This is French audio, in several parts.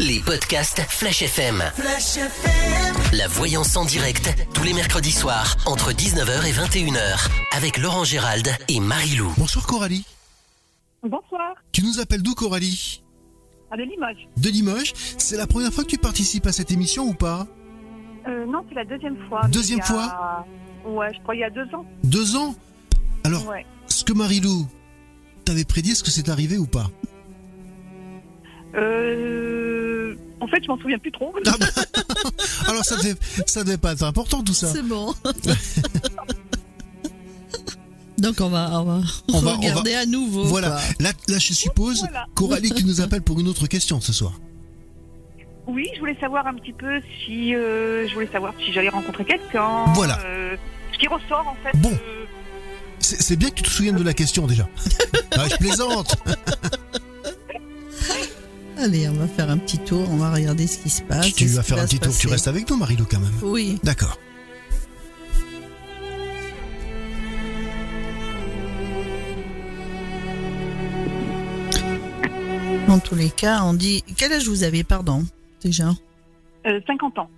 Les podcasts Flash FM. Flash FM. La voyance en direct, tous les mercredis soirs, entre 19h et 21h, avec Laurent Gérald et Marie-Lou. Bonsoir Coralie. Bonsoir, Tu nous appelles d'où Coralie? À de Limoges. De Limoges. C'est la première fois que tu participes à cette émission ou pas? Euh, non, c'est la deuxième fois. Deuxième Il y a- Ouais, je crois il y a deux ans. Deux ans? Alors, Ouais. ce que Marie-Lou t'avait prédit, est-ce que c'est arrivé ou pas? Euh... En fait, je m'en souviens plus trop. Ah bah, Alors ça devait, ça devait pas être important tout ça. C'est bon. Donc on va, on va On va- on regarder à nouveau. Voilà. quoi. Là, là, je suppose, Voilà. Coralie, tu nous appelles pour une autre question ce soir. Oui, je voulais savoir un petit peu si... euh, je voulais savoir si j'allais rencontrer quelqu'un. Voilà. euh, ce qui ressort, en fait. Bon. euh, C'est c'est bien que tu te souviennes de la question déjà. Ah, je plaisante. Allez, on va faire un petit tour, on va regarder ce qui se passe. tu vas faire un petit tour. Tu restes avec nous, Marie-Lou, quand même. Oui. D'accord. Dans tous les cas, on dit. Quel âge vous avez, pardon, déjà? Euh, 50 ans.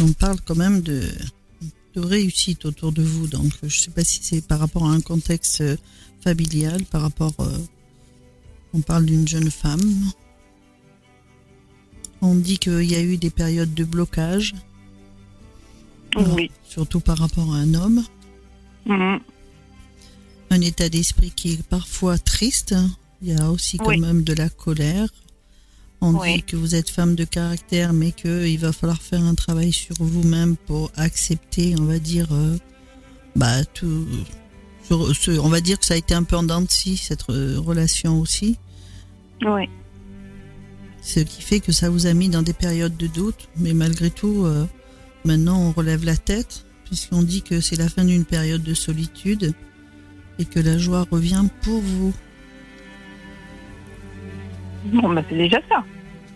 On parle quand même de, de réussite autour de vous. Donc, je ne sais pas si c'est par rapport à un contexte euh, familial, par rapport. euh, on parle d'une jeune femme. On dit qu'il y a eu des périodes de blocage, Oui. surtout par rapport à un homme. Mhm. Un état d'esprit qui est parfois triste. Il y a aussi quand Oui. même de la colère. On Oui. dit que vous êtes femme de caractère, mais qu'il va falloir faire un travail sur vous-même pour accepter, on va dire, euh, bah, tout. Ce- on va dire que ça a été un peu en dents de scie, cette relation aussi. Oui. Ce qui fait que ça vous a mis dans des périodes de doute, mais malgré tout, euh, maintenant on relève la tête, puisqu'on dit que c'est la fin d'une période de solitude et que la joie revient pour vous. Bon, bah, c'est déjà ça.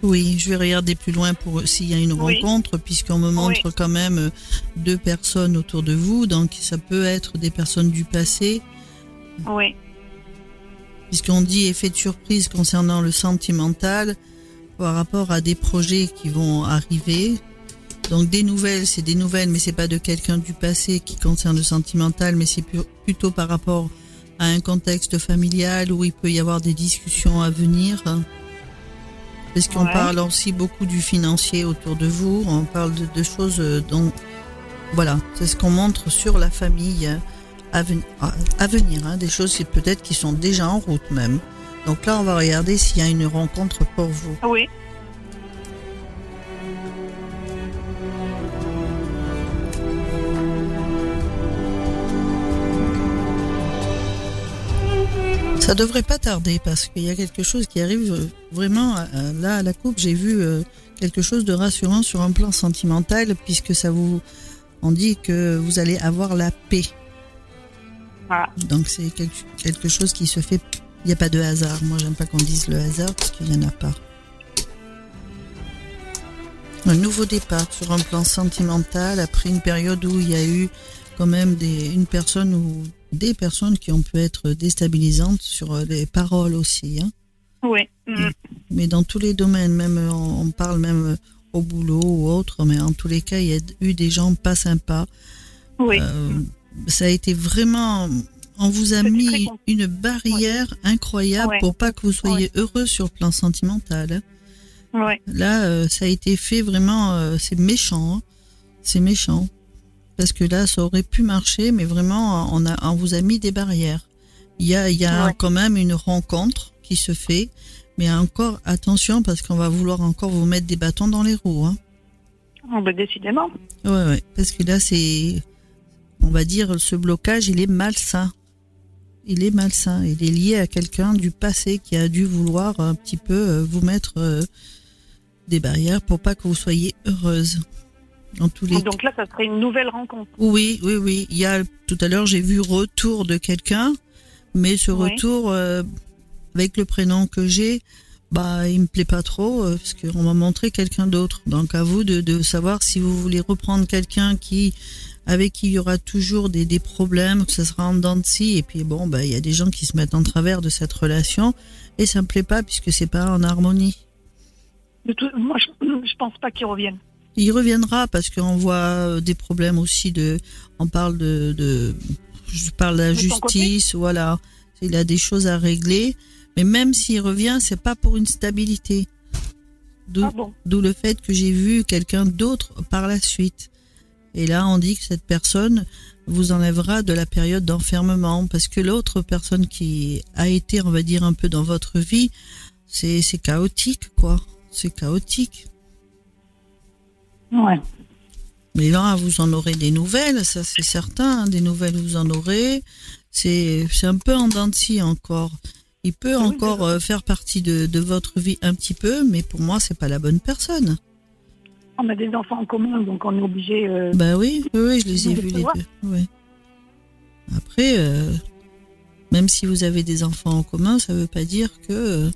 Oui, je vais regarder plus loin pour s'il y a une Oui. rencontre, puisqu'on me montre quand même euh, deux personnes autour de vous, donc ça peut être des personnes du passé, Oui. puisqu'on dit effet de surprise concernant le sentimental par rapport à des projets qui vont arriver. Donc des nouvelles, c'est des nouvelles, mais c'est pas de quelqu'un du passé qui concerne le sentimental, mais c'est plutôt par rapport à un contexte familial où il peut y avoir des discussions à venir. Parce qu'on Ouais. parle aussi beaucoup du financier autour de vous, on parle de, de choses euh, dont voilà, c'est ce qu'on montre sur la famille euh, à, ven- à- venir, hein, des choses qui peut-être qui sont déjà en route même. Donc là, on va regarder s'il y a une rencontre pour vous. Oui. Ça devrait pas tarder parce qu'il y a quelque chose qui arrive euh, vraiment euh, là à la coupe. J'ai vu euh, quelque chose de rassurant sur un plan sentimental puisque ça vous on dit que vous allez avoir la paix. Voilà. Donc c'est quelque, chose qui se fait. Il n'y a pas de hasard. Moi j'aime pas qu'on dise le hasard parce qu'il n'y en a pas. Un nouveau départ sur un plan sentimental après une période où il y a eu quand même des, une personne ou des personnes qui ont pu être déstabilisantes sur euh, les paroles aussi. Hein. Oui. Mais dans tous les domaines, même euh, on, on parle même euh, au boulot ou autre, mais en tous les cas, il y a eu des gens pas sympas. Oui. Euh, ça a été vraiment. On vous a mis une barrière incroyable Ouais. pour pas que vous soyez heureux sur le plan sentimental. hein. Oui. Là, euh, ça a été fait vraiment, euh, c'est méchant, hein. c'est méchant, parce que là, ça aurait pu marcher, mais vraiment, on a, on vous a mis des barrières. Il y a, il y a Ouais. quand même une rencontre qui se fait, mais encore attention parce qu'on va vouloir encore vous mettre des bâtons dans les roues. Hein. Oh, bah, décidément. Ouais, ouais, parce que là, c'est, on va dire, ce blocage, il est malsain. Il est malsain. Il est lié à quelqu'un du passé qui a dû vouloir un petit peu euh, vous mettre euh, des barrières pour pas que vous soyez heureuse. En tous les Donc là, ça serait une nouvelle rencontre. oui, oui, oui. Il y a tout à l'heure, j'ai vu retour de quelqu'un, mais ce Oui. retour euh, avec le prénom que j'ai, bah, il me plaît pas trop euh, parce qu'on m'a montré quelqu'un d'autre. Donc à vous de, de savoir si vous voulez reprendre quelqu'un qui avec qui il y aura toujours des, des problèmes, que ce sera en dents de scie. Et puis bon, bah, il y a des gens qui se mettent en travers de cette relation. et ça me plaît pas puisque c'est pas en harmonie. De tout, moi, je, je pense pas qu'il revienne. Il reviendra parce qu'on voit euh, des problèmes aussi de, on parle de, de je parle de la justice, voilà. Il a des choses à régler, mais même s'il revient, c'est pas pour une stabilité. D'où Ah bon D'où le fait que j'ai vu quelqu'un d'autre par la suite. Et là, on dit que cette personne vous enlèvera de la période d'enfermement parce que l'autre personne qui a été, on va dire, un peu dans votre vie, c'est c'est chaotique, quoi. C'est chaotique. Ouais. Mais là, vous en aurez des nouvelles, ça c'est certain. hein, Des nouvelles, vous en aurez. C'est un peu en dents de scie encore. Il peut Oui, encore euh, faire partie de, de votre vie un petit peu, mais pour moi, c'est pas la bonne personne. On a des enfants en commun, donc on est obligé. euh, Bah oui, oui, oui, je les ai vus les voir. deux. ouais. Après, euh, même si vous avez des enfants en commun, ça veut pas dire que euh,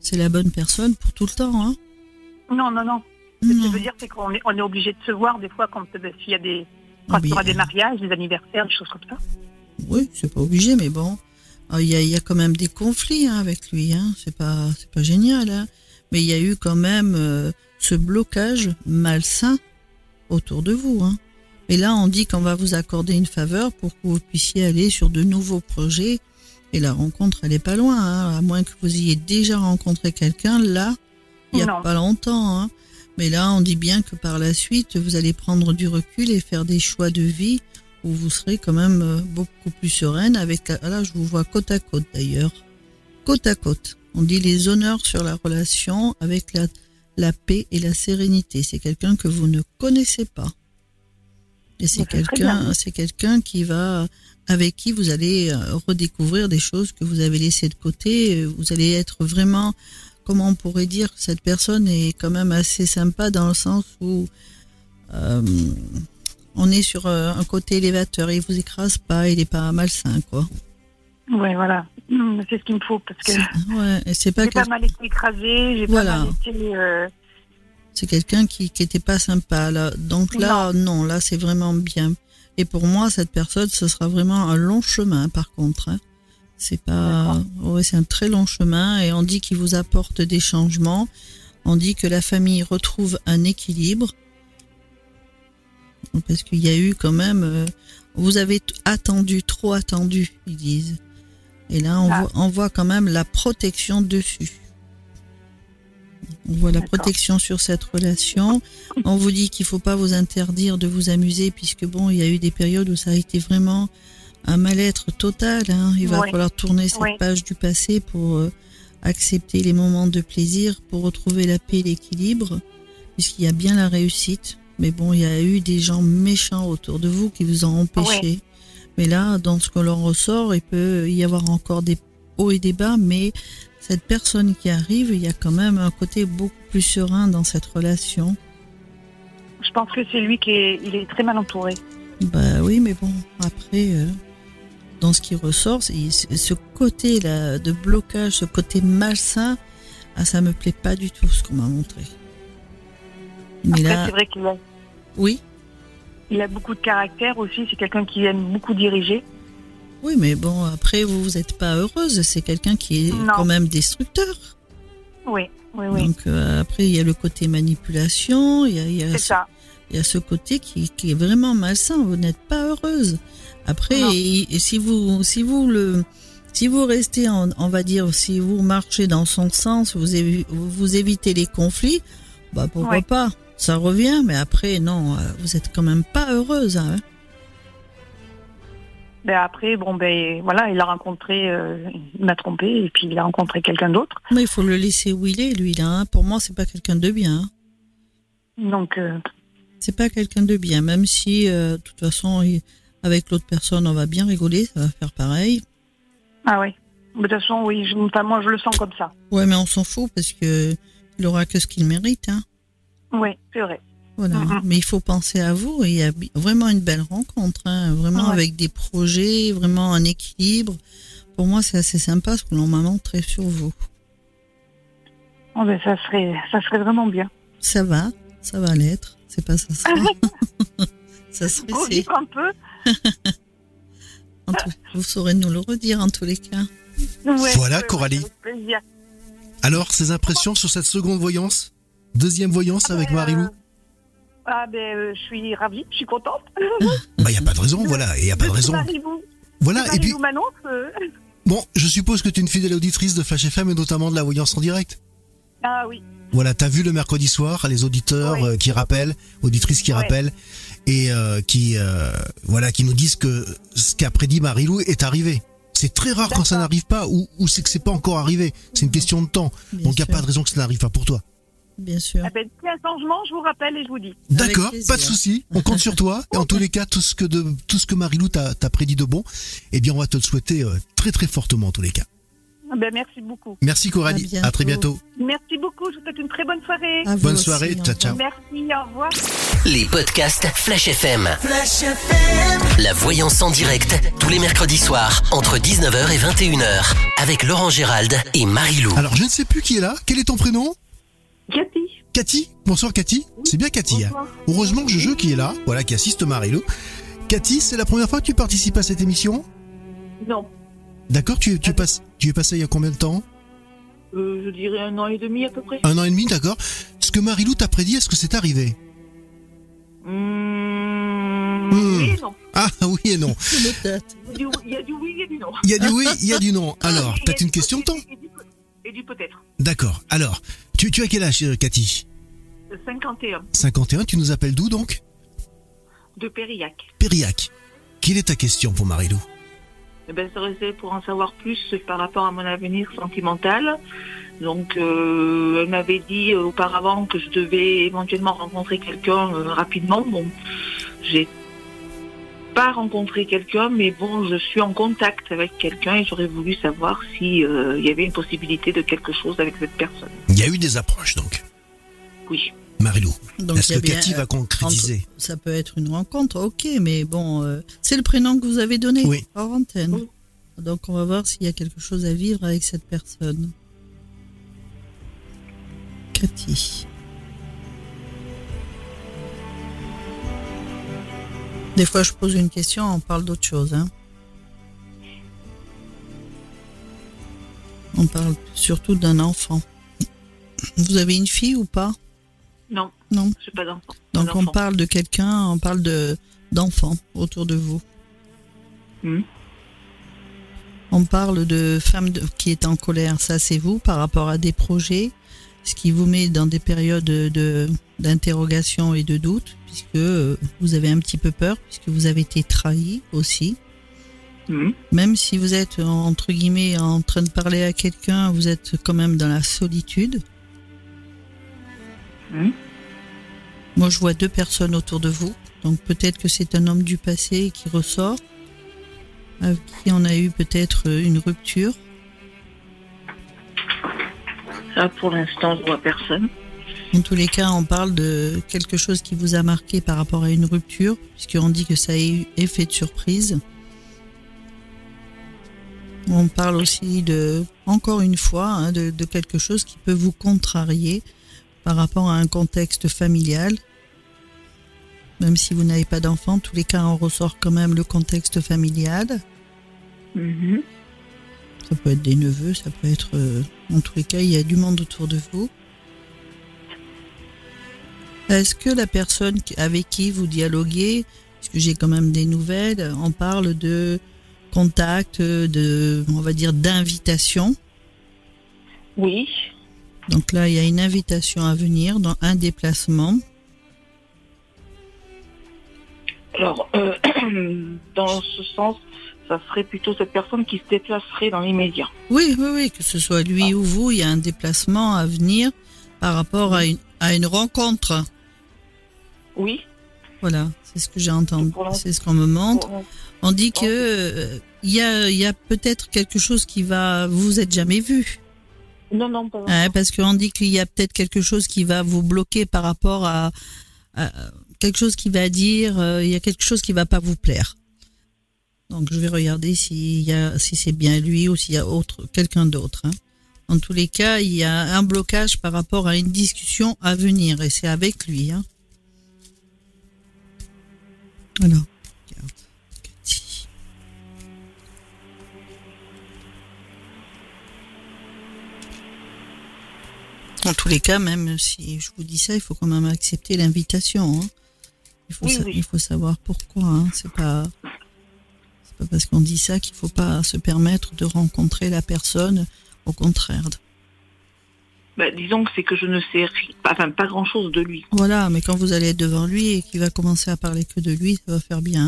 c'est la bonne personne pour tout le temps. Hein. Non, non, non. Ce que je veux dire, c'est qu'on est, on est obligé de se voir des fois quand euh, s'il y a des, quand il mais, y aura des euh, mariages, des anniversaires, des choses comme ça. Oui, c'est pas obligé, mais bon, Ah, il y a, il y a quand même des conflits hein, avec lui. Hein. C'est pas, c'est pas génial. Hein. Mais il y a eu quand même euh, ce blocage malsain autour de vous. Hein. Et là, on dit qu'on va vous accorder une faveur pour que vous puissiez aller sur de nouveaux projets. Et la rencontre, elle est pas loin, hein, à moins que vous ayez déjà rencontré quelqu'un là, il y a Non. pas longtemps. Hein. Mais là, on dit bien que par la suite, vous allez prendre du recul et faire des choix de vie où vous serez quand même euh, beaucoup plus sereine avec la... là je vous vois côte à côte d'ailleurs. Côte à côte. On dit les honneurs sur la relation avec la, la paix et la sérénité. C'est quelqu'un que vous ne connaissez pas. Et c'est quelqu'un c'est quelqu'un qui va avec qui vous allez euh, redécouvrir des choses que vous avez laissées de côté. Vous allez être vraiment comment on pourrait dire cette personne est quand même assez sympa dans le sens où euh, on est sur euh, un côté élévateur, il vous écrase pas, il est pas malsain quoi. Ouais, voilà. C'est ce qu'il me faut parce que Ouais, c'est pas j'ai pas mal été écrasée, j'ai Voilà. pas mal été. euh, c'est quelqu'un qui qui était pas sympa là. Donc là non, là c'est vraiment bien. Et pour moi cette personne ce sera vraiment un long chemin par contre. hein. C'est pas ouais, c'est un très long chemin et on dit qu'il vous apporte des changements. On dit que la famille retrouve un équilibre. Parce qu'il y a eu quand même euh, vous avez attendu, trop attendu, ils disent. Et là, on, Ah. voit, on voit quand même la protection dessus. On voit la protection sur cette relation. On vous dit qu'il faut pas vous interdire de vous amuser puisque bon, il y a eu des périodes où ça a été vraiment un mal-être total. hein. Il va falloir tourner cette page du passé pour euh, accepter les moments de plaisir, pour retrouver la paix et l'équilibre, puisqu'il y a bien la réussite. Mais bon, il y a eu des gens méchants autour de vous qui vous ont empêché. Mais là, dans ce que l'on ressort, il peut y avoir encore des hauts et des bas, mais cette personne qui arrive, il y a quand même un côté beaucoup plus serein dans cette relation. Je pense que c'est lui qui est, il est très mal entouré. Bah oui, mais bon, après, euh, dans ce qui ressort, ce côté-là de blocage, ce côté malsain, ah, ça me plaît pas du tout ce qu'on m'a montré. Mais Après, là, c'est vrai qu'il a, oui, il a beaucoup de caractère aussi. C'est quelqu'un qui aime beaucoup diriger. oui, mais bon, après, vous vous êtes pas heureuse, c'est quelqu'un qui est Non. quand même destructeur. Oui, oui, oui. Donc euh, après, il y a le côté manipulation, il y a, il y a c'est ce, ça. il y a ce côté qui, qui est vraiment malsain. Vous n'êtes pas heureuse. Après, Non. et- et si vous, si vous le, si vous restez, en, on va dire, si vous marchez dans son sens, vous, évi- vous évitez les conflits, bah pourquoi Ouais. pas Ça revient, mais après, non, euh, vous êtes quand même pas heureuse. Hein. Ben après, bon ben voilà, il a rencontré, euh, il m'a trompé et puis il a rencontré quelqu'un d'autre. Mais il faut le laisser où il est, lui là. hein. Pour moi, c'est pas quelqu'un de bien. hein. Donc euh, C'est pas quelqu'un de bien, même si, euh, de toute façon, il- avec l'autre personne, on va bien rigoler, ça va faire pareil. ah ouais. De toute façon, oui, je, enfin, moi je le sens comme ça. Ouais, mais on s'en fout parce que il aura que ce qu'il mérite. Hein. Oui, c'est vrai. Voilà. Mhm. Mais il faut penser à vous. et Il y a vraiment une belle rencontre, hein. vraiment Ouais. avec des projets, vraiment un équilibre. Pour moi, c'est assez sympa ce que l'on m'a montré sur vous. Oh, ben, ça serait, ça serait vraiment bien. Ça va, ça va l'être. C'est pas ça sera. ça c'est- vivre un peu. en tout- Vous saurez nous le redire en tous les cas. Ouais, Voilà, Coralie. Alors, ces impressions sur cette seconde voyance Deuxième voyance avec Euh, Marilou Ah ben, euh, je suis ravie, je suis contente. Bah, y a pas de raison, voilà, et y a pas de raison. Voilà, et puis, euh, bon, je suppose que tu es une fidèle auditrice de Flash FM et notamment de la voyance en direct. Ah oui. Voilà, t'as vu le mercredi soir les auditeurs Oui. euh, qui rappellent, auditrices qui Ouais. rappellent et euh, qui euh, voilà qui nous disent que ce qu'a prédit Marilou est arrivé. C'est très rare quand ça n'arrive pas ou, ou c'est que c'est pas encore arrivé. C'est une question de temps. Bien Donc il y a pas de raison que ça n'arrive pas pour toi. Bien sûr. Ah ben, s'il y a un changement, je vous rappelle et je vous dis. D'accord, pas de souci. On compte sur toi. Et en tous les cas, tout ce que de tout ce que Marilou t'a t'a prédit de bon, eh bien on va te le souhaiter euh, très très fortement en tous les cas. Ah Ben, merci beaucoup. Merci Coralie. À bientôt. À très bientôt. Merci beaucoup, je vous souhaite une très bonne soirée. À vous Bonne aussi, soirée, ciao, ciao. Merci, au revoir. Les podcasts Flash FM. La voyance en direct, tous les mercredis soirs, entre 19h et 21h, avec Laurent Gérald et Marie-Lou. Alors je ne sais plus qui est là. Quel est ton prénom? Cathy. Cathy Bonsoir Cathy. C'est bien Cathy. hein. Heureusement que Jojo qui est là, voilà, qui assiste Marilou. Cathy, c'est la première fois que tu participes à cette émission? Non, D'accord, tu, tu, passes, tu es passé il y a combien de temps? Euh, je dirais un an et demi à peu près. Un an et demi, d'accord. Ce que Marilou t'a prédit, est-ce que c'est arrivé? Mmh, Hmm. Oui et non. Ah oui et non. Il y a du- oui, il y a du non. Il y a du oui, il y a du non. Alors, Il y a peut-être du une question de temps Et du, peut-être. D'accord. Alors, tu, tu as quel âge, euh, Cathy? Euh, 51 51, tu nous appelles d'où donc? De Périllac. Périac. Quelle est ta question pour Marilou Eh ben, ça pour en savoir plus par rapport à mon avenir sentimental. Donc, euh, elle m'avait dit auparavant que je devais éventuellement rencontrer quelqu'un euh, rapidement. Bon, j'ai pas rencontré quelqu'un, mais bon, je suis en contact avec quelqu'un et j'aurais voulu savoir si euh, y avait une possibilité de quelque chose avec cette personne. Il y a eu des approches donc? Oui. Marilou, Donc, est-ce que Cathy euh, va concrétiser Ça peut être une rencontre, ok, mais bon, euh, c'est le prénom que vous avez donné Oui. hors antenne. Oui. Donc on va voir s'il y a quelque chose à vivre avec cette personne. Cathy. Des fois, je pose une question, on parle d'autre chose. Hein. On parle surtout d'un enfant. Vous avez une fille ou pas? Non, j'ai pas d'enfant. Donc on parle de quelqu'un, on parle de d'enfants autour de vous. Mhm. On parle de femme de- qui est en colère, ça c'est vous par rapport à des projets, ce qui vous met dans des périodes de d'interrogation et de doute, puisque euh, vous avez un petit peu peur, puisque vous avez été trahi aussi. Mhm. Même si vous êtes entre guillemets en train de parler à quelqu'un, vous êtes quand même dans la solitude. Mhm. Moi, je vois deux personnes autour de vous. Donc peut-être que c'est un homme du passé qui ressort, avec qui on a eu peut-être une rupture. Ça, pour l'instant, je vois personne. En tous les cas, on parle de quelque chose qui vous a marqué par rapport à une rupture, puisqu'on dit que ça a eu effet de surprise. On parle aussi de, encore une fois, hein, de, de quelque chose qui peut vous contrarier par rapport à un contexte familial. Même si vous n'avez pas d'enfant, en tous les cas, on ressort quand même le contexte familial. Mhm. Ça peut être des neveux, ça peut être... euh, en tous les cas, il y a du monde autour de vous. Est-ce que la personne avec qui vous dialoguez, puisque j'ai quand même des nouvelles, on parle de contact, de, on va dire, d'invitation? Oui. Donc là, il y a une invitation à venir dans un déplacement. Alors, euh, dans ce sens, ça serait plutôt cette personne qui se déplacerait dans l'immédiat. Oui, oui, oui, que ce soit lui ou vous, il y a un déplacement à venir par rapport à une, à une rencontre. Oui. Voilà, c'est ce que j'ai entendu, c'est ce qu'on me montre. On dit que euh, il y a, il y a peut-être quelque chose qui va vous êtes jamais vu, Non, non, pas. hein, parce qu'on dit qu'il y a peut-être quelque chose qui va vous bloquer par rapport à, à quelque chose qui va dire, euh, il y a quelque chose qui va pas vous plaire. Donc je vais regarder si c'est bien lui ou s'il y a autre, quelqu'un d'autre. hein. En tous les cas, il y a un blocage par rapport à une discussion à venir et c'est avec lui. Hein. Regarde. Cathy. En tous les cas, même si je vous dis ça, il faut quand même accepter l'invitation. Hein. Il, faut il faut savoir pourquoi. Hein. C'est pas, pas parce qu'on dit ça qu'il faut pas se permettre de rencontrer la personne. Au contraire. Bah, disons que c'est que je ne sais enfin, pas grand chose de lui. Voilà, mais quand vous allez être devant lui et qu'il va commencer à parler que de lui, ça va faire bien.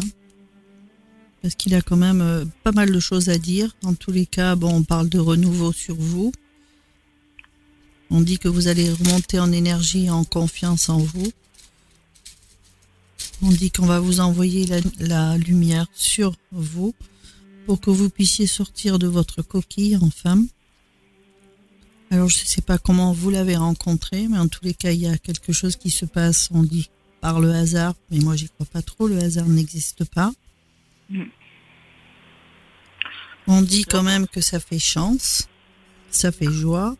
Parce qu'il a quand même euh, pas mal de choses à dire. En tous les cas, bon, on parle de renouveau sur vous. On dit que vous allez remonter en énergie et en confiance en vous. On dit qu'on va vous envoyer la, la, lumière sur vous pour que vous puissiez sortir de votre coquille en femme. Alors je ne sais pas comment vous l'avez rencontré, mais en tous les cas, il y a quelque chose qui se passe, on dit, par le hasard, mais moi j'y crois pas trop, le hasard n'existe pas. Mm. On dit quand même que ça fait chance, ça fait joie.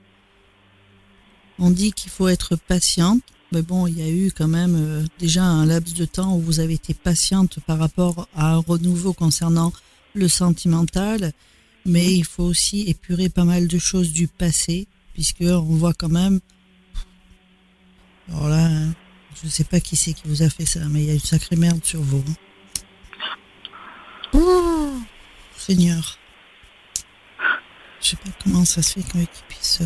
On dit qu'il faut être patiente, mais bon, il y a eu quand même euh, déjà un laps de temps où vous avez été patiente par rapport à un renouveau concernant le sentimental, mais il faut aussi épurer pas mal de choses du passé puisque on voit quand même. Alors là, je ne sais pas qui c'est qui vous a fait ça, mais il y a une sacrée merde sur vous. Oh, Seigneur. Je sais pas comment ça se fait qu'il puisse.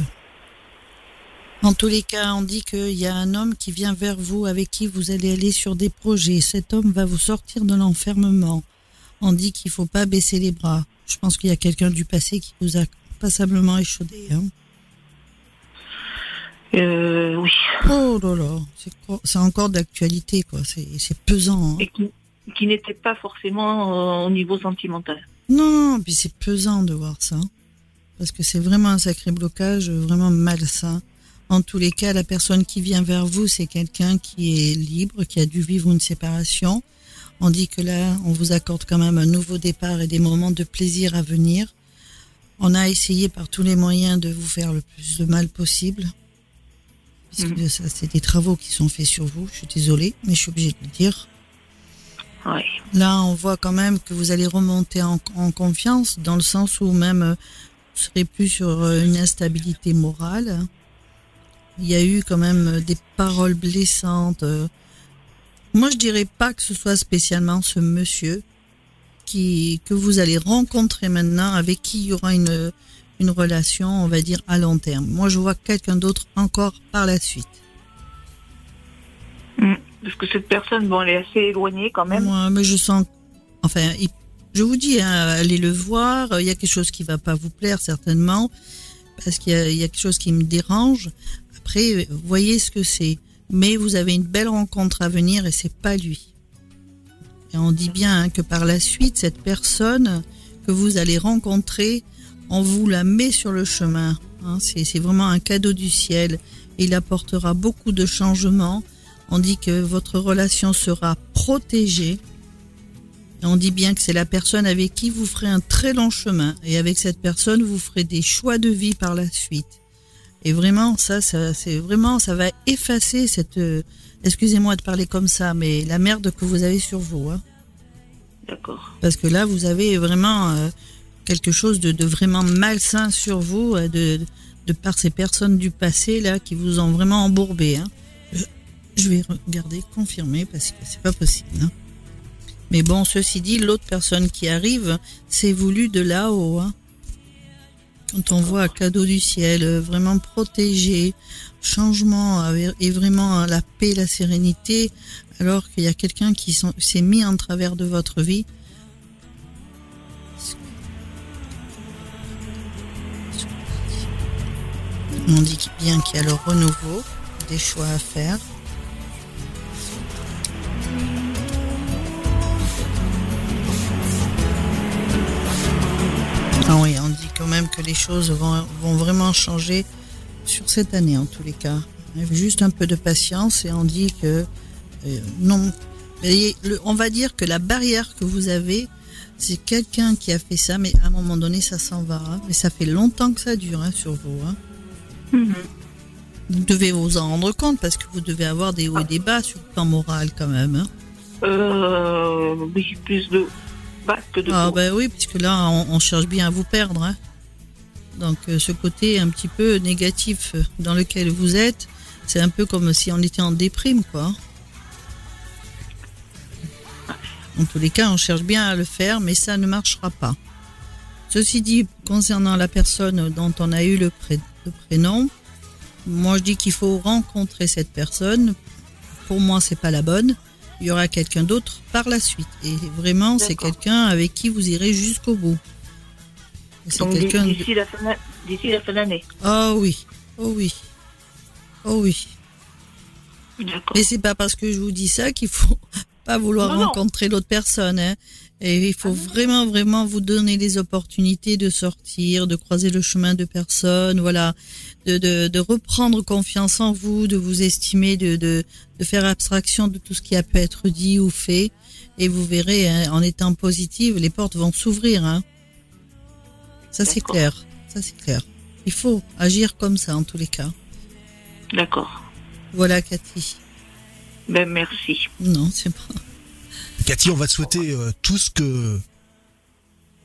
En tous les cas, on dit qu'il y a un homme qui vient vers vous avec qui vous allez aller sur des projets. Cet homme va vous sortir de l'enfermement. On dit qu'il faut pas baisser les bras. Je pense qu'il y a quelqu'un du passé qui vous a passablement échaudé. Hein. Euh, oui. Oh là là, c'est encore d'actualité, quoi. C'est pesant. Hein. Et qui, n'était pas forcément euh, au niveau sentimental. Non, puis c'est pesant de voir ça. Parce que c'est vraiment un sacré blocage, vraiment malsain. En tous les cas, la personne qui vient vers vous, c'est quelqu'un qui est libre, qui a dû vivre une séparation. On dit que là, on vous accorde quand même un nouveau départ et des moments de plaisir à venir. On a essayé par tous les moyens de vous faire le plus de mal possible. Mm. ça, c'est des travaux qui sont faits sur vous. Je suis désolée, mais je suis obligée de le dire. Là, on voit quand même que vous allez remonter en, confiance, dans le sens où même euh, vous serez plus sur euh, une instabilité morale. Il y a eu quand même euh, des paroles blessantes. Moi, je dirais pas que ce soit spécialement ce monsieur qui que vous allez rencontrer maintenant, avec qui il y aura une une relation, on va dire, à long terme. Moi, je vois quelqu'un d'autre encore par la suite. Hmm. parce que cette personne, bon, elle est assez éloignée quand même. Moi, mais je sens, enfin, je vous dis, hein, allez le voir. Il y a quelque chose qui va pas vous plaire certainement, parce qu'il y, a quelque chose qui me dérange. Après, voyez ce que c'est. Mais vous avez une belle rencontre à venir et c'est pas lui. Et on dit bien hein, que par la suite, cette personne que vous allez rencontrer, on vous la met sur le chemin. Hein. c'est vraiment un cadeau du ciel. Il apportera beaucoup de changements. On dit que votre relation sera protégée. on dit bien que c'est la personne avec qui vous ferez un très long chemin. Et avec cette personne, vous ferez des choix de vie par la suite. Et vraiment, ça, ça c'est vraiment, ça va effacer cette, euh, excusez-moi de parler comme ça, mais la merde que vous avez sur vous. Hein. D'accord. Parce que là, vous avez vraiment, euh, quelque chose de, vraiment malsain sur vous, euh, de, de par ces personnes du passé là qui vous ont vraiment embourbé. Hein. Je vais regarder, confirmer parce que c'est pas possible. Hein. Mais bon, ceci dit, l'autre personne qui arrive, c'est voulu de là-haut. Hein. Quand on voit cadeau du ciel, euh, vraiment protégé, changement et vraiment la paix, la sérénité, alors qu'il y a quelqu'un qui s'est mis en travers de votre vie, On dit bien qu'il y a le renouveau, des choix à faire. Ah dit quand même que les choses vont, vraiment changer sur cette année en tous les cas. Juste un peu de patience et on dit que euh, non. on va dire que la barrière que vous avez, c'est quelqu'un qui a fait ça, mais à un moment donné, ça s'en va. Hein. Mais ça fait longtemps que ça dure hein, sur vous. Hein. Vous devez vous en rendre compte parce que vous devez avoir des hauts et des bas sur le plan moral quand même. Euh, oui, plus de bas que de Ah ben oui, puisque là, on, cherche bien à vous perdre. Donc euh, ce côté un petit peu négatif dans lequel vous êtes, c'est un peu comme si on était en déprime, quoi. En tous les cas, on cherche bien à le faire, mais ça ne marchera pas. Ceci dit, concernant la personne dont on a eu le, prénom, moi je dis qu'il faut rencontrer cette personne. Pour moi, c'est pas la bonne. Il y aura quelqu'un d'autre par la suite. Et vraiment, c'est quelqu'un avec qui vous irez jusqu'au bout. D'ici la fin d'année. Oh oui, oh oui, oh oui. Et c'est pas parce que je vous dis ça qu'il faut pas vouloir rencontrer l'autre personne. Hein. Et il faut ah vraiment, vraiment vous donner les opportunités de sortir, de croiser le chemin de personnes, voilà, de, de, de reprendre confiance en vous, de vous estimer, de, de, de, faire abstraction de tout ce qui a pu être dit ou fait. Et vous verrez, hein, en étant positive, les portes vont s'ouvrir. Hein. Ça c'est clair, ça c'est clair. Il faut agir comme ça en tous les cas. D'accord. Voilà Cathy. Ben merci. Non, c'est pas. Cathy, on va te souhaiter euh, tout ce que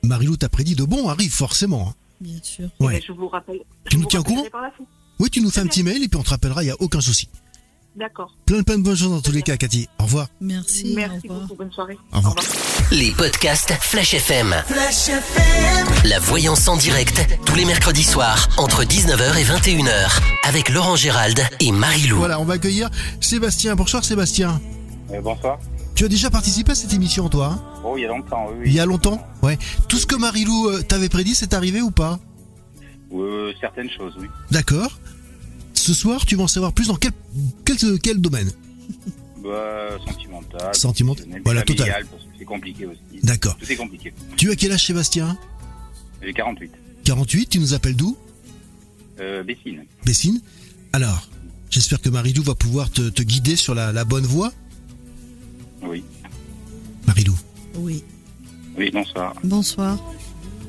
Marilou t'a prédit de bon arrive forcément. Hein. Bien sûr. Ouais. Je vous rappelle. Tu nous tiens au courant Oui, tu nous fais un petit mail et puis on te rappellera, il n'y a aucun souci. D'accord. Plein, plein de bonnes choses dans tous les cas, Cathy. Au revoir. Merci. Merci beaucoup. Bonne soirée. Au revoir. Les podcasts Flash FM. Flash FM. La voyance en direct, tous les mercredis soirs, entre 19h et 21h, avec Laurent Gérald et Marie-Lou. Voilà, on va accueillir Sébastien. Bonsoir, Sébastien. Euh, bonsoir. Tu as déjà participé à cette émission, toi hein? Oh, il y a longtemps, oui. Il y a longtemps Ouais. Tout ce que Marilou euh, t'avait prédit, c'est arrivé ou pas? Euh, Certaines choses, oui. D'accord. Ce soir, tu vas en savoir plus dans quel, quel, quel domaine? Bah, Sentimental. Sentimental. Voilà, total. C'est compliqué aussi. D'accord. Tout est compliqué. Tu as quel âge, Sébastien? J'ai 48. 48, tu nous appelles d'où? Euh, Bessine. Bessine Alors, j'espère que Marilou va pouvoir te, te guider sur la, la bonne voie. Oui. Marilou. Oui. Oui, bonsoir. Bonsoir.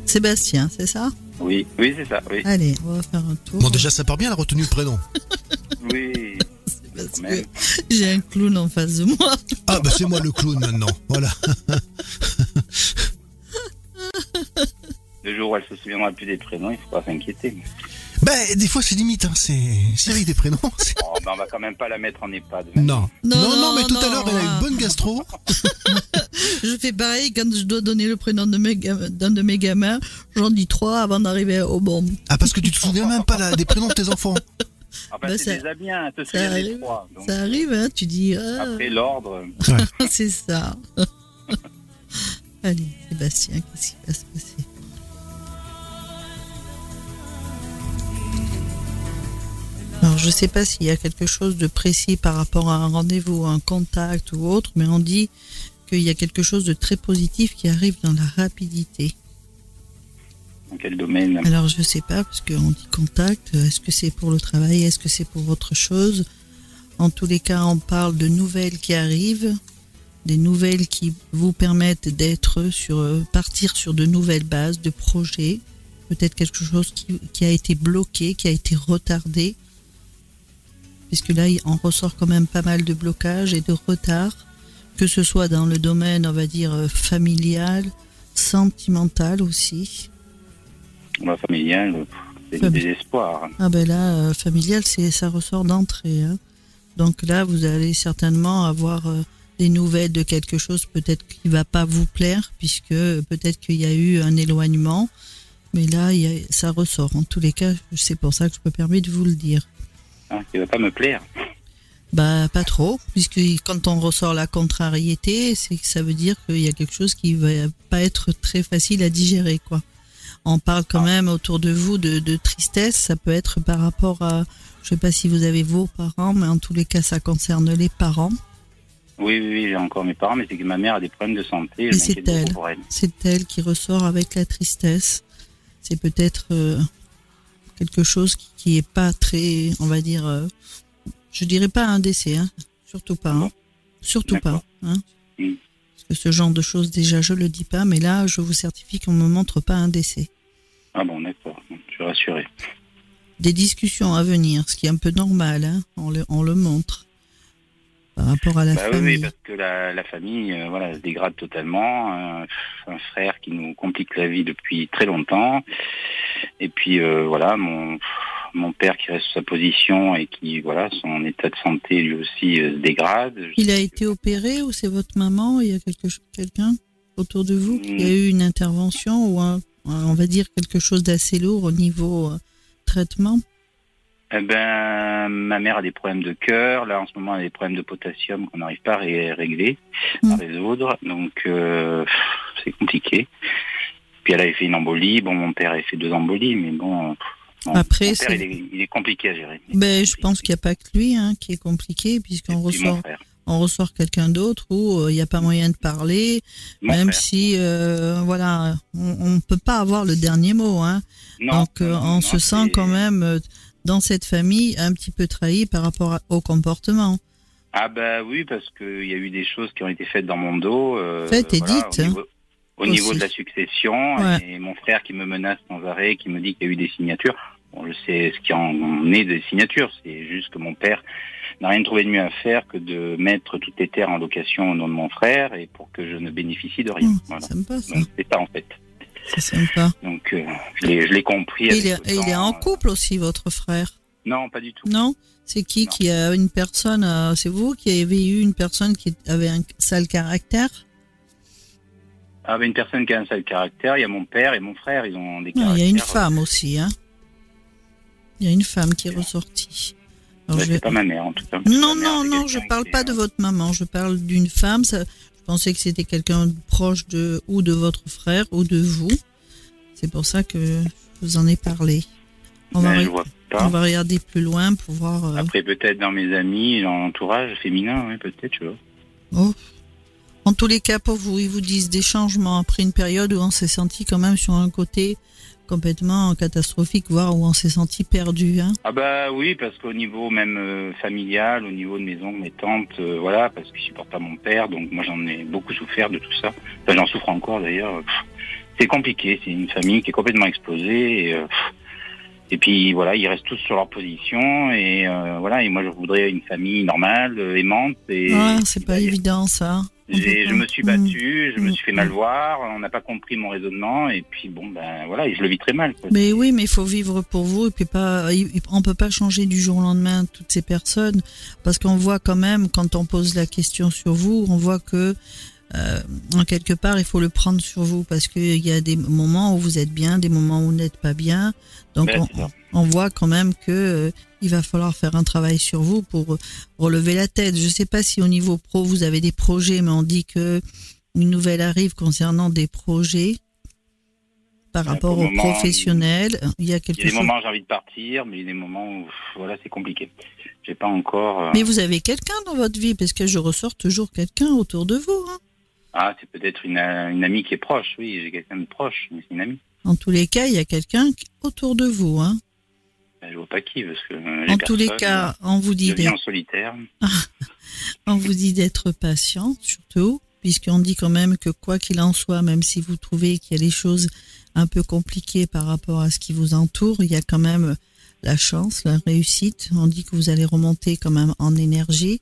Sébastien, c'est ça? Oui, oui, c'est ça, oui. Allez, on va faire un tour. Bon, déjà, ça part bien, la retenue le prénom. oui. Parce que j'ai un clown en face de moi. Ah, bah c'est moi le clown maintenant. Voilà. Le jour où elle se souviendra plus des prénoms, il faut pas s'inquiéter. Ben, des fois, c'est limite, hein. c'est série des prénoms. Oh, ben, on va quand même pas la mettre en EHPAD. Non. Non, non, mais tout à l'heure, elle a une bonne gastro. je fais pareil quand je dois donner le prénom d'un de mes gamins. J'en dis trois avant d'arriver au bon. Ah, parce que tu te souviens même pas des prénoms de tes enfants. Ah bah, c'est déjà bien, te ça arrive, trois, ça arrive, hein, tu dis. Ah. Après l'ordre. c'est ça. Allez, Sébastien, qu'est-ce qui va se passer? Je ne sais pas s'il y a quelque chose de précis par rapport à un rendez-vous, un contact ou autre, mais on dit qu'il y a quelque chose de très positif qui arrive dans la rapidité. Dans quel domaine? Alors, je ne sais pas, parce qu'on dit contact. Est-ce que c'est pour le travail Est-ce que c'est pour autre chose? En tous les cas, on parle de nouvelles qui arrivent, des nouvelles qui vous permettent d'être sur, partir sur de nouvelles bases, de projets. Peut-être quelque chose qui, qui a été bloqué, qui a été retardé puisque là, on ressort quand même pas mal de blocages et de retards, que ce soit dans le domaine, on va dire, euh, familial, sentimental aussi. Bah, familial, c'est du désespoir. Ah ben là, euh, familial, c'est ça ressort d'entrée. Hein. Donc là, vous allez certainement avoir euh, des nouvelles de quelque chose peut-être qui va pas vous plaire, puisque peut-être qu'il y a eu un éloignement. Mais là, ça ressort. En tous les cas, c'est pour ça que je me permets de vous le dire. Hein, qui va pas me plaire. Bah pas trop, puisque quand on ressort la contrariété, c'est que ça veut dire qu'il y a quelque chose qui va pas être très facile à digérer, quoi. On parle quand ah. même autour de vous de, tristesse, ça peut être par rapport à, je sais pas si vous avez vos parents, mais en tous les cas ça concerne les parents. Oui, oui, oui j'ai encore mes parents, mais c'est que ma mère a des problèmes de santé. c'est elle, c'est elle qui ressort avec la tristesse. C'est peut-être euh, quelque chose qui, est pas très, on va dire, euh, je dirais pas un décès, hein. surtout pas, hein. surtout pas. Hein. Parce que ce genre de choses, déjà, je le dis pas, mais là, je vous certifie qu'on me montre pas un décès. Ah bon, d'accord, je suis rassuré. Des discussions à venir, ce qui est un peu normal, on le, on le montre. Par rapport à la Bah famille. oui, parce que la, la famille, euh, voilà, se dégrade totalement. Un, un frère qui nous complique la vie depuis très longtemps. Et puis euh, voilà, mon mon père qui reste sur sa position et qui voilà, son état de santé lui aussi euh, se dégrade. Il a été opéré ou c'est votre maman Il y a quelqu'un autour de vous qui a Mm. eu une intervention ou un- on va dire quelque chose d'assez lourd au niveau euh, traitement? Eh ben, ma mère a des problèmes de cœur. Là, en ce moment, elle a des problèmes de potassium qu'on n'arrive pas à ré- régler, Mm. à résoudre. Donc, euh, c'est compliqué. Puis elle avait fait une embolie. Bon, mon père avait fait deux embolies, mais bon. bon, Après, mon père, il est, il est compliqué à gérer. Ben, je pense qu'il n'y a pas que lui hein, qui est compliqué puisqu'on ressort, on ressort quelqu'un d'autre où euh, il n'y a pas moyen de parler, Mon même frère. si euh, voilà, on ne peut pas avoir le dernier mot. Hein. Non, Donc euh, non, on non, se sent quand même euh, dans cette famille un petit peu trahi par rapport à- au comportement. Ah bah oui, parce qu'il y a eu des choses qui ont été faites dans mon dos. Euh, Faites et voilà, dites, Au hein, niveau, au niveau de la succession, Ouais. et mon frère qui me menace sans arrêt, qui me dit qu'il y a eu des signatures. Bon, je sais ce qui en est des signatures. C'est juste que mon père n'a rien trouvé de mieux à faire que de mettre toutes les terres en location au nom de mon frère et pour que je ne bénéficie de rien. Hum, Voilà. C'est ça en fait. C'est sympa. Donc euh, je l'ai compris. Avec il, est, il en euh, couple aussi, votre frère? Non, pas du tout. Non? C'est qui Non. qui a une personne euh, C'est vous qui avez eu une personne qui avait un sale caractère? Ah, ben, une personne qui a un sale caractère, il y a mon père et mon frère, ils ont des Non, caractères. Il y a une femme aussi. Hein il y a une femme qui est ressortie. Bah, je vais- pas ma mère en tout cas. Non, non, non, je parle pas de votre maman. Je parle d'une femme. Ça, pensais que c'était quelqu'un de proche de ou de votre frère ou de vous. C'est pour ça que je vous en ai parlé. On va, ben, re- je vois on va regarder plus loin pour voir. euh, Après, peut-être dans mes amis, dans l'entourage féminin, oui, peut-être, je vois. Oh. En tous les cas, pour vous, ils vous disent des changements après une période où on s'est senti quand même sur un côté complètement catastrophique, voire où on s'est senti perdu. Hein. Ah bah oui, parce qu'au niveau même euh, familial, au niveau de mes oncles, mes tantes, euh, voilà, parce qu'ils supportent pas mon père, donc moi j'en ai beaucoup souffert de tout ça. Enfin, j'en souffre encore d'ailleurs. C'est compliqué, c'est une famille qui est complètement explosée. Et, euh, et puis voilà, ils restent tous sur leur position et voilà. Et moi je voudrais une famille normale, aimante. Et Ouais, c'est pas évident ça. Je me suis battu, je me suis fait mal voir, on n'a pas compris mon raisonnement et puis bon ben voilà, et je le vis très mal. Quoi. Mais oui, mais il faut vivre pour vous et puis pas, on peut pas changer du jour au lendemain toutes ces personnes parce qu'on voit quand même quand on pose la question sur vous, on voit que euh, en quelque part il faut le prendre sur vous parce qu'il y a des moments où vous êtes bien, des moments où vous n'êtes pas bien. Donc Ben, on, voit quand même que euh, il va falloir faire un travail sur vous pour relever la tête. Je sais pas si au niveau pro vous avez des projets, mais on dit que une nouvelle arrive concernant des projets par Ben, rapport aux moment, professionnels. Il y a Il quelque y a des chose. moments où j'ai envie de partir, mais il y a des moments où voilà c'est compliqué. J'ai pas encore. euh, Mais vous avez quelqu'un dans votre vie parce que je ressors toujours quelqu'un autour de vous. Hein. Ah c'est peut-être une, euh, une amie qui est proche. Oui, j'ai quelqu'un de proche, mais c'est une amie. En tous les cas, il y a quelqu'un autour de vous. Hein. Ben, je vois pas qui parce que. euh, En tous les cas, on vous dit d'être en solitaire. On vous dit d'être patient, surtout, puisqu'on dit quand même que quoi qu'il en soit, même si vous trouvez qu'il y a des choses un peu compliquées par rapport à ce qui vous entoure, il y a quand même la chance, la réussite. On dit que vous allez remonter quand même en énergie.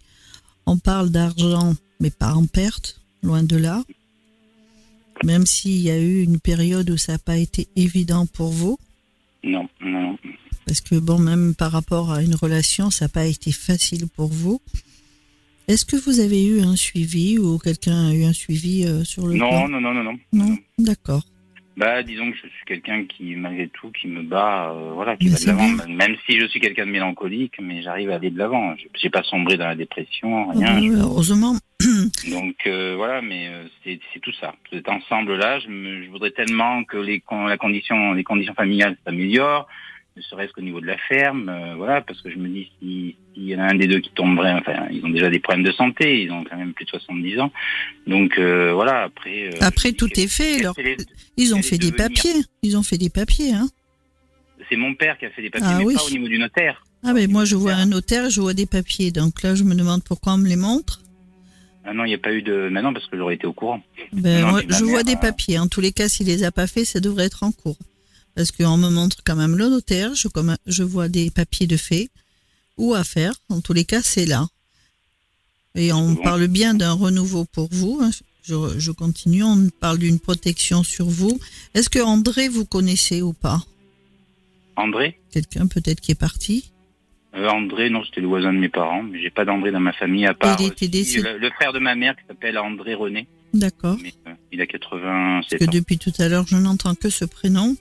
On parle d'argent, mais pas en perte, loin de là. Même s'il y a eu une période où ça n'a pas été évident pour vous, Non, non. parce que bon, même par rapport à une relation, ça n'a pas été facile pour vous. Est-ce que vous avez eu un suivi ou quelqu'un a eu un suivi euh, sur le Non, plan? non, non, non, non. Non, d'accord. Bah, disons que je suis quelqu'un qui, malgré tout, qui me bat, euh, voilà, qui Mais va de l'avant. Même si je suis quelqu'un de mélancolique, mais j'arrive à aller de l'avant. J'ai- pas sombré dans la dépression, Ah rien. bah, heureusement. Donc euh, voilà, mais euh, c'est c'est tout ça. Cet ensemble-là, je, me- je voudrais tellement que les, con- la condition, les conditions familiales s'améliorent, ne serait-ce qu'au niveau de la ferme, euh, voilà, parce que je me dis si s'il y en a un des deux qui tomberait, enfin, ils ont déjà des problèmes de santé, ils ont quand même plus de 70 ans, donc euh, voilà. Après, euh, Après, tout est fait. leur- Ils ont fait des devenir papiers. Ils ont fait des papiers, hein. C'est mon père qui a fait des papiers, Ah mais oui. pas au niveau du notaire. Ah, mais moi, je vois un notaire, je vois des papiers. Donc là, je me demande pourquoi on me les montre. Ah non, il n'y a pas eu de. Maintenant, parce que j'aurais été au courant. Ben, Non, moi, je vois des papiers. En tous les cas, s'il les a pas fait, ça devrait être en cours. Parce qu'on me montre quand même le notaire, je, vois des papiers de fait ou à faire. En tous les cas, c'est là. Et on parle bien d'un renouveau pour vous. Hein. Je, je, continue. On parle d'une protection sur vous. Est-ce que André vous connaissez ou pas? André? Quelqu'un peut-être qui est parti? Euh, André, non, c'était le voisin de mes parents, mais j'ai pas d'André dans ma famille à part le, le, frère de ma mère qui s'appelle André René. D'accord. Euh, il a 87 Parce que depuis tout à l'heure, je n'entends que ce prénom.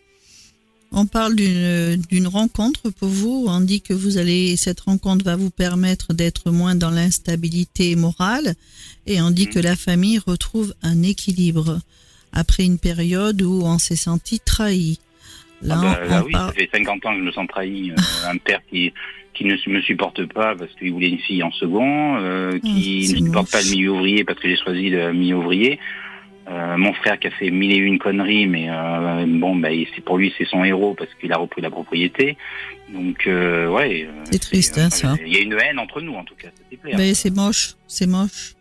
On parle d'une rencontre pour vous. On dit que vous allez, cette rencontre va vous permettre d'être moins dans l'instabilité morale. Et on dit mmh. que la famille retrouve un équilibre après une période où on s'est senti trahi. Là, ah bah, oui, ça fait 50 ans que je me sens trahi. Euh, un père qui, qui ne me supporte pas parce qu'il voulait une fille en second, euh, ah, qui ne supporte pas le milieu ouvrier parce que j'ai choisi le milieu ouvrier. Euh, mon frère qui a fait mille et une conneries, mais euh, bon, bah, c'est pour lui c'est son héros parce qu'il a repris la propriété. Donc euh, ouais. C'est triste, hein, ça. Il y a une haine entre nous en tout cas. C'est moche, c'est moche.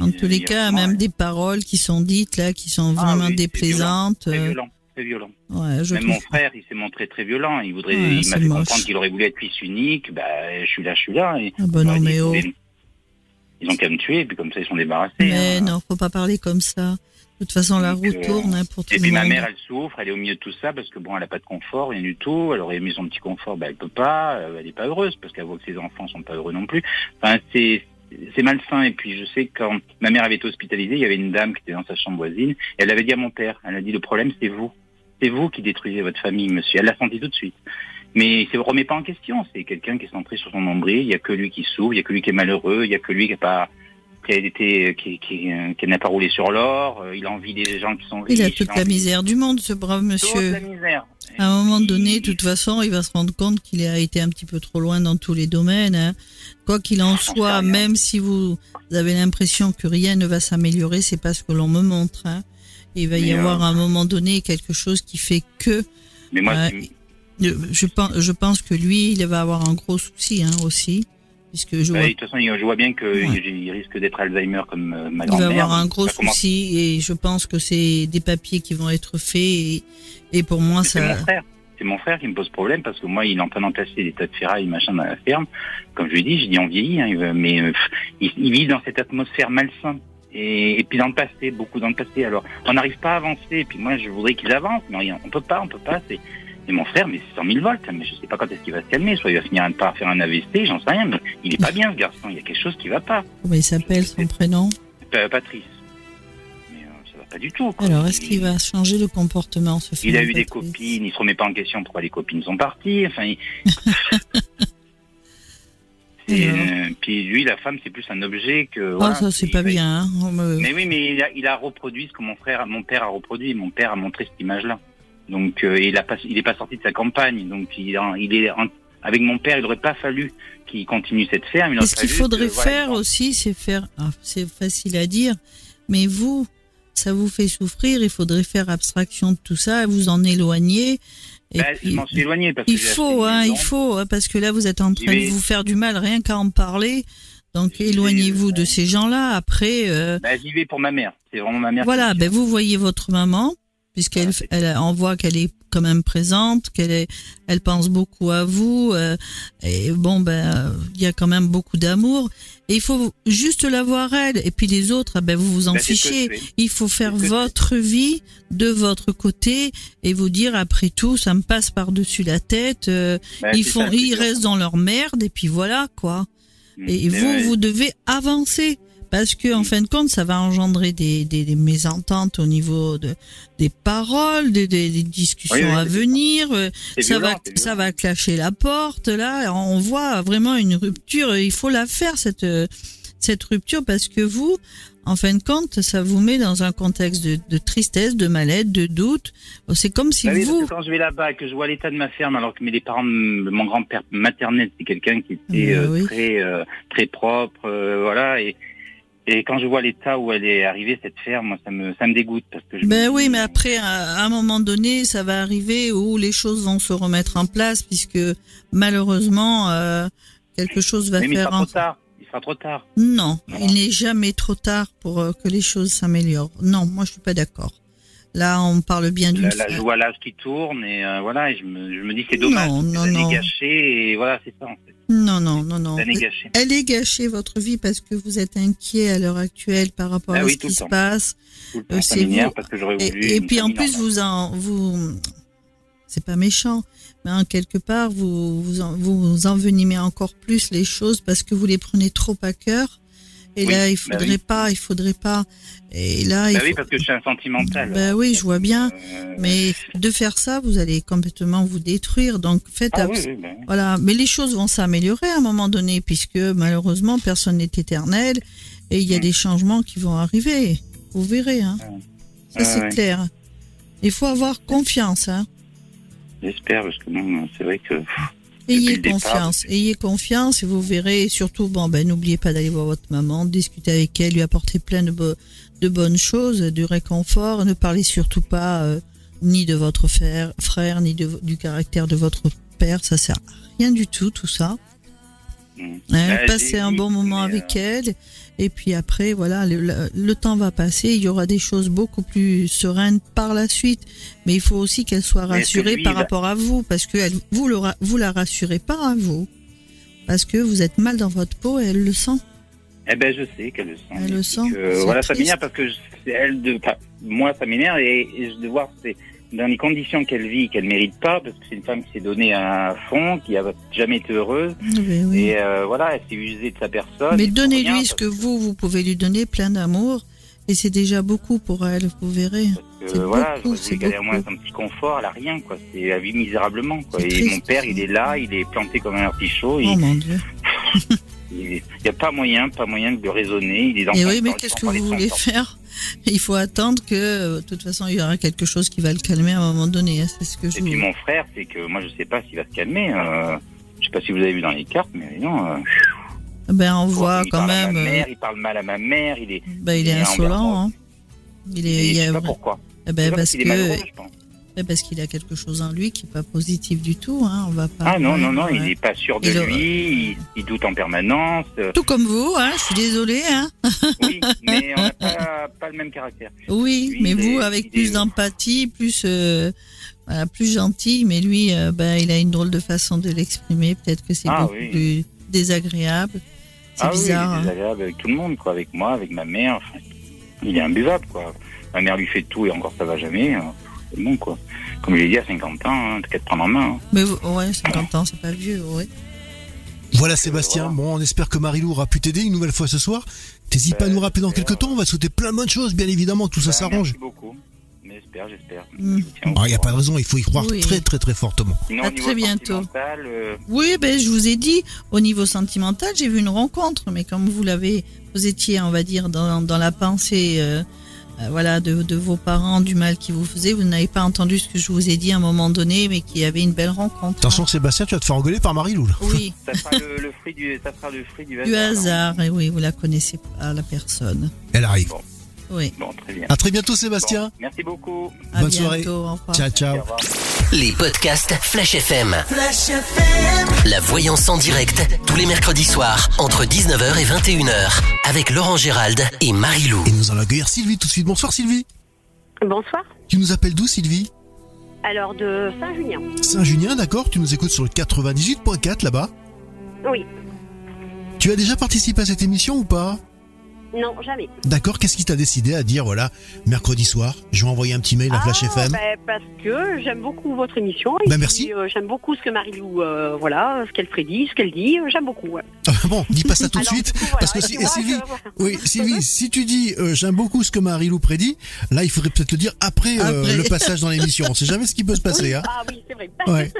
En tous les cas, même des paroles qui sont dites là, qui sont ah vraiment déplaisantes. Très violent, très violent. Ouais, je même mon frère, il s'est montré très violent. Il voudrait, il m'a fait comprendre qu'il aurait voulu être fils unique. Bah, je suis là, je suis là. Et, ah bah non, mais oh. Ils ont qu'à me tuer, et puis comme ça, ils sont débarrassés. Mais hein. non, faut pas parler comme ça. De toute façon, la roue euh, tourne hein, pour tout Et puis ma mère, elle souffre, elle est au milieu de tout ça parce que bon, elle a pas de confort, rien du tout. Elle aurait aimé son petit confort, bah elle peut pas. Euh, elle est pas heureuse parce qu'elle voit que ses enfants sont pas heureux non plus. Enfin, c'est c'est malsain. Et puis je sais que quand ma mère avait été hospitalisée, il y avait une dame qui était dans sa chambre voisine. Et elle avait dit à mon père, elle a dit le problème c'est vous, c'est vous qui détruisez votre famille, monsieur. Elle l'a senti tout de suite. Mais ça ne remet pas en question. C'est quelqu'un qui est centré sur son nombril. Il y a que lui qui souffre, il y a que lui qui est malheureux, il y a que lui qui n'a pas qui a été, qui, qui, qui n'a pas roulé sur l'or. Euh, il a envie des gens qui sont riches. Il a toute la misère du monde, ce brave monsieur. Toute la misère. À un moment donné, de toute façon, il va se rendre compte qu'il a été un petit peu trop loin dans tous les domaines. Hein. Quoi qu'il en soit, même si vous avez l'impression que rien ne va s'améliorer, c'est parce que l'on me montre. Hein. Il va y avoir euh, à un moment donné quelque chose qui fait que. Mais moi, euh, je pense, je pense que lui, il va avoir un gros souci hein, aussi. Puisque je bah. De toute façon, je vois bien qu'il risque d'être Alzheimer comme euh, ma grand-mère. Il va avoir un gros souci et je pense que c'est des papiers qui vont être faits et, et pour moi ça. C'est mon frère. C'est mon frère qui me pose problème parce que moi, il est en train d'entasser des tas de ferrailles, machin, dans la ferme. Comme je lui dis, je dis on vieillit, hein, mais euh, il, il, vit dans cette atmosphère malsaine. Et, et, puis dans le passé, beaucoup dans le passé. Alors, on n'arrive pas à avancer. Et puis moi, je voudrais qu'ils avancent, mais on peut pas, on peut pas. C'est et mon frère, mais c'est 100 000 volts, mais je sais pas quand est-ce qu'il va se calmer. Soit il va finir par faire un AVC, j'en sais rien, mais il est pas bien, ce garçon. Il y a quelque chose qui va pas. Comment il s'appelle, son prénom Patrice. Mais euh, ça va pas du tout. Alors, est-ce qu'il va changer de comportement, ce Il a eu des copines, il se remet pas en question pourquoi les copines sont parties. Enfin, euh, puis lui, la femme, c'est plus un objet que. Ah, ça, c'est pas bien. Hein. Mais oui, mais il a, il a reproduit ce que mon frère, mon père a reproduit. Mon père a montré cette image-là. Donc euh, il a pas, il est pas sorti de sa campagne. Donc il, il est avec mon père, il aurait pas fallu qu'il continue cette ferme. Ce qu'il faudrait faire aussi, c'est faire. Ah, c'est facile à dire, mais vous, ça vous fait souffrir. Il faudrait faire abstraction de tout ça, vous en éloigner. Et ben, puis, je m'en suis éloigné parce il faut, hein, il faut, hein, parce que là vous êtes en train de vous faire du mal rien qu'à en parler. Donc éloignez-vous de ces gens-là. Après, euh... ben, j'y vais pour ma mère. C'est vraiment ma mère. Voilà, ben vous voyez votre maman puisqu'elle elle, on voit qu'elle est quand même présente, qu'elle est, elle pense beaucoup à vous. Euh, et bon, ben, il y a quand même beaucoup d'amour. Et il faut juste la voir elle. Et puis les autres, ben, vous vous en ben, fichez. Il faut faire votre vie de votre côté et vous dire après tout, ça me passe par dessus la tête. Euh, ben, ils font, ils restent dans leur merde et puis voilà quoi. Mm. Et vous, vous devez avancer parce que en fin de compte, ça va engendrer des, des, mésententes au niveau de, des paroles, des, des discussions à venir. Euh, ça va, ça va clasher la porte. Là, on voit vraiment une rupture. Il faut la faire cette cette rupture parce que vous, en fin de compte, ça vous met dans un contexte de, de tristesse, de mal-être, de doute. C'est comme si bah vous. quand je vais là-bas, que je vois l'état de ma ferme, alors que mes parents, mon grand-père maternel, c'est quelqu'un qui était euh, très euh, très propre, voilà, et et quand je vois l'état où elle est arrivée, cette ferme, ça me, ça me dégoûte. Parce que ben oui, mais après, à un moment donné, ça va arriver où les choses vont se remettre en place, puisque malheureusement, euh, quelque chose va mais faire. il sera trop tard. Il sera trop tard. Non, il n'est jamais trop tard pour euh, que les choses s'améliorent. Non, moi, je suis pas d'accord. Là, on parle bien d'une. Là, je vois l'âge qui tourne et euh, voilà, et je me, je me dis c'est dommage. Non, non, non. Gâché et voilà, c'est ça en fait. Non, non, non, non. Elle est gâchée. Elle est gâchée, votre vie, parce que vous êtes inquiet à l'heure actuelle par rapport Ah à oui, ce qui se temps. passe. Tout le Euh, temps, ça c'est vous. parce que j'aurais Et, voulu. et une puis en plus, normale. vous en, vous, c'est pas méchant, mais en quelque part, vous, vous, en- vous envenimez encore plus les choses parce que vous les prenez trop à cœur. Et Oui, là, il bah faudrait oui. pas, il faudrait pas. Et là, il Bah faut- oui, parce que je suis un sentimental. Bah oui, je vois bien. Euh, Mais de faire ça, vous allez complètement vous détruire. Donc faites Ah abs- oui, bah voilà. Mais les choses vont s'améliorer à un moment donné, puisque malheureusement personne n'est éternel et il y a Mm. des changements qui vont arriver. Vous verrez, hein. Ça c'est ouais. clair. Il faut avoir confiance, hein. J'espère, parce que non, c'est vrai que. Ayez départ, confiance, ayez confiance et vous verrez. Et surtout, bon, ben, n'oubliez pas d'aller voir votre maman, discuter avec elle, lui apporter plein de, bo- de bonnes choses, du réconfort. Ne parlez surtout pas euh, ni de votre frère, frère ni de, du caractère de votre père. Ça sert à rien du tout, tout ça. Hein, passez j'ai un bon moment avec euh, elle. Et puis après, voilà, le, le- le temps va passer. Il y aura des choses beaucoup plus sereines par la suite. Mais il faut aussi qu'elle soit rassurée par rapport à vous, parce que elle, vous, le, vous la rassurez pas à vous, parce que vous êtes mal dans votre peau et elle le sent. Eh ben, je sais qu'elle le sent. Elle le sent, que, voilà, ça m'énerve parce que je- elle de. moi, ça m'énerve et, et je de voir c'est dans les conditions qu'elle vit, qu'elle mérite pas, parce que c'est une femme qui s'est donnée à fond, qui a jamais été heureuse. Oui, oui. Et euh, voilà, elle s'est usée de sa personne. Mais donnez-lui ce que vous, vous pouvez lui donner, plein d'amour. Et c'est déjà beaucoup pour elle, vous verrez. parce que, voilà, beaucoup, je qu'elle ait au moins un petit confort, elle a rien, quoi. C'est, elle vit misérablement, quoi. Et triste. mon père, il est là, il est planté comme un artichaut. Oh mon Dieu. il n'y a pas moyen, pas moyen de raisonner. Il est dans Et oui, mais qu'est-ce que vous voulez faire? Il faut attendre que, euh, de toute façon, il y aura quelque chose qui va le calmer à un moment donné. hein, C'est ce que je Et puis mon frère, c'est que moi je sais pas s'il va se calmer. Euh, je sais pas si vous avez vu dans les cartes, mais non. Euh, Ben, on voit il quand même. euh, mère, il parle mal à ma mère, il est. ben, il est insolent. Hein. Il Et est, il je sais a- pas pourquoi. eh ben, parce qu'il est malheureux, que, je pense. Parce qu'il a quelque chose en lui qui est pas positif du tout. Hein. On va pas. Ah non, non, non, ouais. il est pas sûr de Il lui, il, il doute en permanence. Tout comme vous, hein. Je suis désolée, hein. oui, mais on n'a pas, pas le même caractère. Oui, Lui, mais vous, est- avec plus est- d'empathie, plus, euh, voilà, plus gentil, mais lui, euh, ben, il a une drôle de façon de l'exprimer. Peut-être que c'est Ah, beaucoup oui. plus désagréable. C'est ah bizarre. oui, il est hein. désagréable avec tout le monde, quoi, avec moi, avec ma mère. enfin, il est imbuvable, quoi. Ma mère lui fait tout et encore ça va jamais. C'est bon, quoi. Comme je l'ai dit, à 50 ans, hein, t'as qu'à te prendre en main. hein. Mais ouais, 50 ans, c'est pas vieux, ouais. Voilà Sébastien, bon on espère que Marilou aura pu t'aider une nouvelle fois ce soir. T'hésites pas à Euh, nous rappeler dans quelques temps, on va te souhaiter plein de bonnes choses, bien évidemment, tout ça Bah, s'arrange. Merci beaucoup. Mais j'espère, j'espère. Il n'y a pas de raison, il faut y croire Oui. très très très fortement. Sinon, À très bientôt. euh, Oui, ben, je vous ai dit, au niveau sentimental, j'ai vu une rencontre, mais comme vous l'avez, vous étiez, on va dire, dans, dans la pensée, euh, voilà, de, de vos parents, du mal qu'ils vous faisaient, vous n'avez pas entendu ce que je vous ai dit à un moment donné, mais qu'il y avait une belle rencontre. Attention Sébastien, tu vas te faire engueuler par Marilou là. Oui, ça sera le, le fruit du, ça sera le fruit du hasard. du hasard, et oui, vous la connaissez pas, la personne. Elle arrive. Oui, Bon, très bien. À très bientôt Sébastien. Bon, merci beaucoup. à Bonne bientôt, soirée. au. Ciao ciao. Au. Les podcasts Flash FM. La voyance en direct, tous les mercredis soirs, entre 19h et 21h, avec Laurent Gérald et Marie-Lou. Et nous allons accueillir Sylvie tout de suite. Bonsoir Sylvie. Bonsoir. Tu nous appelles d'où Sylvie? Alors, de Saint-Junien. Saint-Junien, d'accord Tu nous écoutes sur le 98.4 là-bas? Oui. Tu as déjà participé à cette émission ou pas? Non, jamais. D'accord, qu'est-ce qui t'a décidé à dire voilà, mercredi soir, je vais envoyer un petit mail à Flash Ah, FM ben, Parce que j'aime beaucoup votre émission. Et Ben, puis, merci. euh, j'aime beaucoup ce que Marie-Lou, euh, voilà, ce qu'elle prédit, ce qu'elle dit. euh, J'aime beaucoup. ouais. Ah, Bon, dis pas ça tout de Alors, suite, du coup, voilà, parce que si- Sylvie, oui, Sylvie, si tu dis euh, j'aime beaucoup ce que Marie-Lou prédit, là il faudrait peut-être le dire après, euh, Après. le passage dans l'émission. On sait jamais ce qui peut se passer, hein. Ah oui, c'est vrai. Ouais.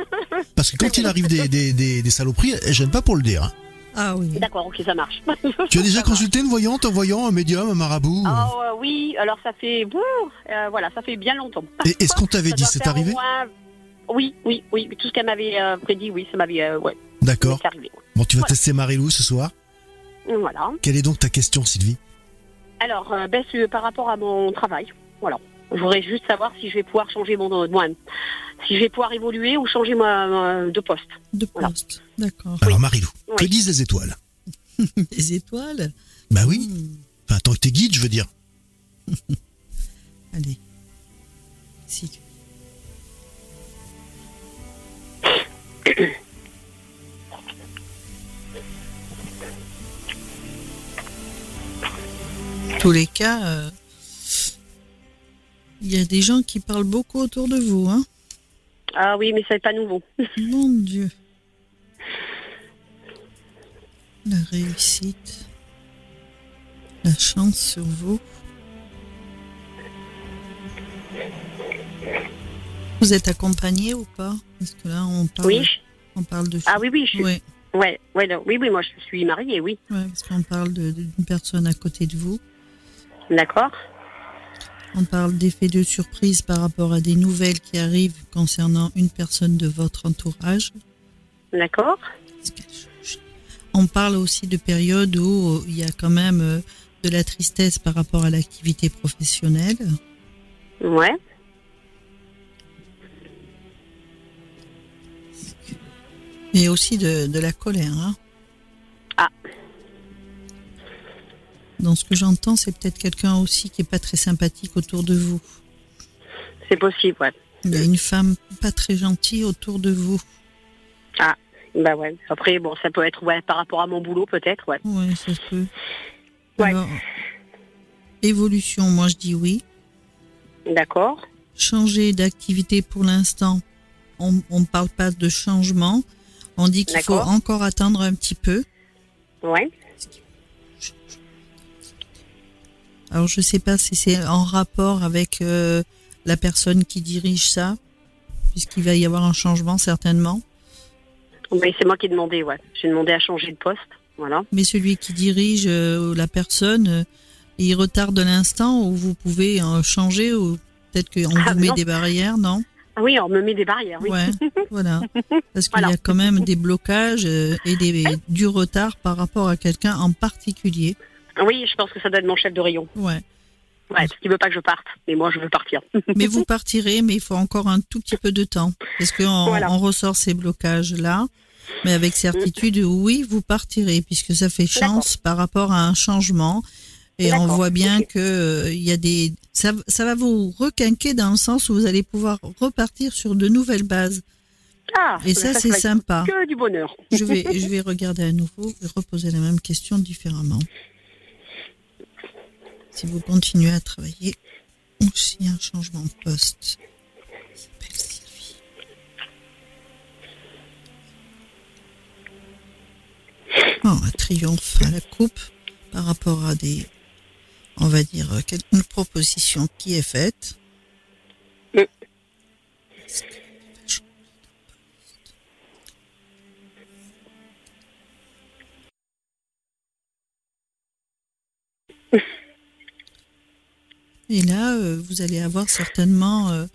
Parce que quand il arrive des, des, des, des saloperies, gêne pas pour le dire. hein. Ah oui. D'accord, ok, ça marche. Tu as déjà consulté une voyante, un voyant, un médium, un marabout marche. Ah euh, oui, alors ça fait, euh, voilà, ça fait bien longtemps. Et est-ce qu'on t'avait dit c'est arrivé moins- Oui, oui, oui. Tout ce qu'elle m'avait euh, prédit, oui, ça m'avait, euh, ouais, D'accord. ouais. Bon, tu vas Voilà. tester Marie-Lou ce soir. Voilà. Quelle est donc ta question, Sylvie? Alors, euh, ben, par rapport à mon travail. Voilà. Je voudrais juste savoir si je vais pouvoir changer mon, moi, si je vais pouvoir évoluer ou changer ma, ma- de poste. De Voilà. poste. D'accord. Alors Marie-Lou, que Oui. disent les étoiles Les étoiles. Bah oui, Hmm. enfin tant que t'es guide, je veux dire. Allez. Si. tous les cas, euh, il y a des gens qui parlent beaucoup autour de vous. Hein ah oui, mais ça n'est pas nouveau. Mon Dieu. La réussite. La chance sur vous. Vous êtes accompagné ou pas? Parce que là, on parle, oui. on parle de... Ah oui, oui, je... ouais. Ouais, ouais, oui, oui, moi je suis mariée, oui. Ouais, parce qu'on parle d'une personne à côté de vous. D'accord. On parle d'effets de surprise par rapport à des nouvelles qui arrivent concernant une personne de votre entourage. D'accord. On parle aussi de périodes où il y a quand même euh, de la tristesse par rapport à l'activité professionnelle. Ouais. Et aussi de, de la colère. Hein. Ah. Dans ce que j'entends, c'est peut-être quelqu'un aussi qui est pas très sympathique autour de vous. C'est possible, ouais. Il y a une femme pas très gentille autour de vous. Ah, bah ouais. Après, bon, ça peut être ouais, par rapport à mon boulot, peut-être, ouais. Ouais, ça peut. Ouais. Alors, évolution, moi je dis oui. D'accord. Changer d'activité pour l'instant, on ne parle pas de changement. On dit qu'il faut encore attendre un petit peu. Ouais. Alors je sais pas si c'est en rapport avec euh, la personne qui dirige ça, puisqu'il va y avoir un changement certainement. Oui, c'est moi qui ai demandé, ouais. J'ai demandé à changer de poste, voilà. Mais celui qui dirige euh, la personne, euh, il retarde l'instant où vous pouvez changer ou peut-être qu'on ah, vous met des barrières, non? Ah oui, on me met des barrières, oui. Ouais, voilà. Parce qu'il y a quand même des blocages et des, du retard par rapport à quelqu'un en particulier. Oui, je pense que ça doit être mon chef de rayon. Ouais. Ouais, parce qu'il veut pas que je parte, mais moi je veux partir. mais vous partirez, mais il faut encore un tout petit peu de temps, parce qu'on on ressort ces blocages-là. Mais avec certitude, oui, vous partirez, puisque ça fait chance par rapport à un changement. Et on voit bien que euh, il y a des, ça, ça va vous requinquer dans le sens où vous allez pouvoir repartir sur de nouvelles bases. Ah, et ça, c'est sympa. Que du bonheur. je vais, je vais regarder à nouveau et reposer la même question différemment si vous continuez à travailler aussi un changement de poste. s'appelle Sylvie. Oh, un triomphe à la coupe par rapport à des, on va dire, une proposition qui est faite. Et là, euh, vous allez avoir certainement, euh,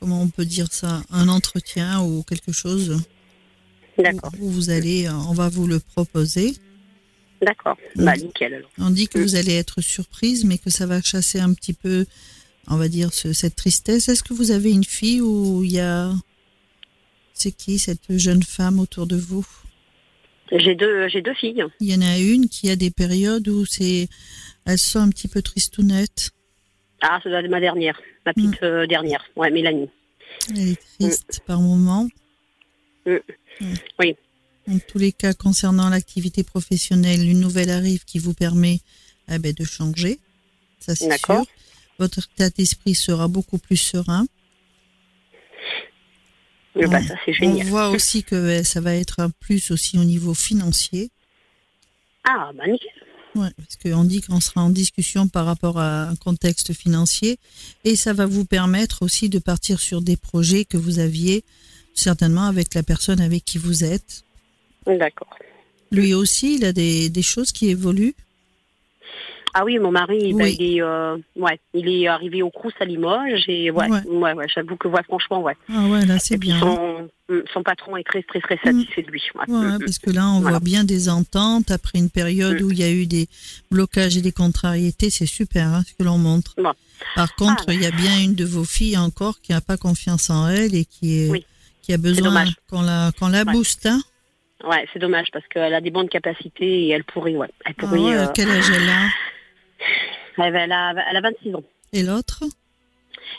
comment on peut dire ça, un entretien ou quelque chose. D'accord. Où, vous allez, on va vous le proposer. D'accord. Bah, nickel. On dit que vous allez être surprise, mais que ça va chasser un petit peu, on va dire, cette tristesse. Est-ce que vous avez une fille ou il y a. C'est qui cette jeune femme autour de vous? J'ai deux, j'ai deux filles. Il y en a une qui a des périodes où c'est, elles sont un petit peu tristonnettes. Ah, c'est ma dernière, ma petite mm. euh, dernière, ouais, Mélanie. Elle est triste par moment. Mm. Oui. En tous les cas, concernant l'activité professionnelle, une nouvelle arrive qui vous permet eh ben, de changer. Ça, c'est sûr. Votre état d'esprit sera beaucoup plus serein. bah, ça. On voit aussi que eh, ça va être un plus aussi au niveau financier. Ah, bah nickel. Ouais, parce qu'on dit qu'on sera en discussion par rapport à un contexte financier et ça va vous permettre aussi de partir sur des projets que vous aviez certainement avec la personne avec qui vous êtes. D'accord. Lui aussi, il a des, des choses qui évoluent ah oui, mon mari, ben, il, est, euh, ouais, il est arrivé au Crous à Limoges et ouais, ouais. ouais, j'avoue que ouais, franchement, ouais. Ah ouais, là c'est bien. Son, mm, son, patron est très très très satisfait de lui. Ouais, mm, mm. parce que là on voit bien des ententes après une période où il y a eu des blocages et des contrariétés, c'est super hein, ce que l'on montre. Par contre, ah, il y a bien une de vos filles encore qui n'a pas confiance en elle et qui est qui a besoin qu'on la qu'on la booste. Hein Ouais, c'est dommage parce qu'elle a des bonnes capacités et elle pourrait, ouais. Elle pourrait, ah ouais, Quel âge elle a? elle a, elle a 26 ans. Et l'autre?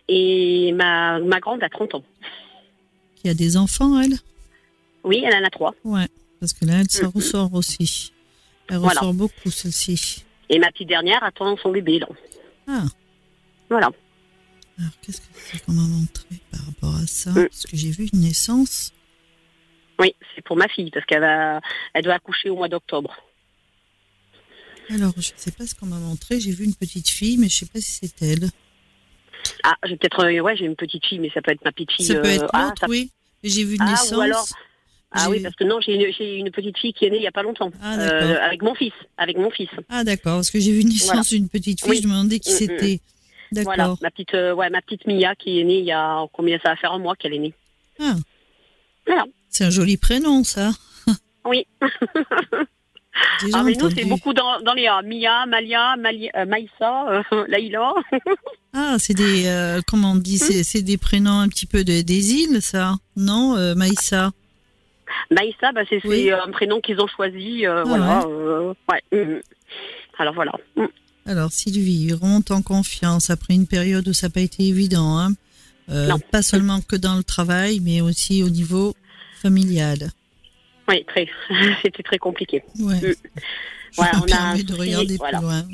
Et ma, ma grande a 30 ans. Qui a des enfants, elle? Oui, elle en a trois. Ouais, parce que là, elle, ça mm, mm. ressort aussi. Elle Voilà. ressort beaucoup, celle-ci. Et ma petite dernière attend son bébé, là. Ah, Voilà. alors qu'est-ce que c'est qu'on m'a montré par rapport à ça? Mm. Parce que j'ai vu une naissance. Oui, c'est pour ma fille, parce qu'elle va, elle doit accoucher au mois d'octobre. Alors, je ne sais pas ce qu'on m'a montré. J'ai vu une petite fille, mais je ne sais pas si c'est elle. Ah, j'ai peut-être, euh, ouais, j'ai une petite fille, mais ça peut être ma petite fille. Ça peut euh, être ah, ça- oui. J'ai vu une Ah, ou naissance. alors- Ah oui, parce que non, j'ai une, petite fille qui est née il y a pas longtemps, Ah. Euh, avec mon fils, avec mon fils. Ah, d'accord. Parce que j'ai vu une naissance Voilà. d'une petite fille. Oui. Je me demandais qui Mm, mm. c'était. D'accord. Voilà, ma petite, euh, ouais, ma petite Mia qui est née il y a combien ça va faire un mois qu'elle est née. Ah. Voilà. C'est un joli prénom, ça. Oui. Ah mais nous c'est beaucoup dans, dans les A. Mia, Malia, Mali, euh, Maïssa, euh, Laïla. Ah, c'est des. euh, comment on dit C'est c'est des prénoms un petit peu de, des îles, ça Non, Maïssa? Maïssa, bah, c'est Oui. un prénom qu'ils ont choisi. Ah voilà. ouais. mhm. Alors voilà. Mhm. Alors, Sylvie, remonte en confiance après une période où ça n'a pas été évident. Hein. Non. pas seulement que dans le travail, mais aussi au niveau familial. Oui, très. C'était très compliqué. Ouais. Mm. Voilà, on a de souci, regarder voilà. plus loin.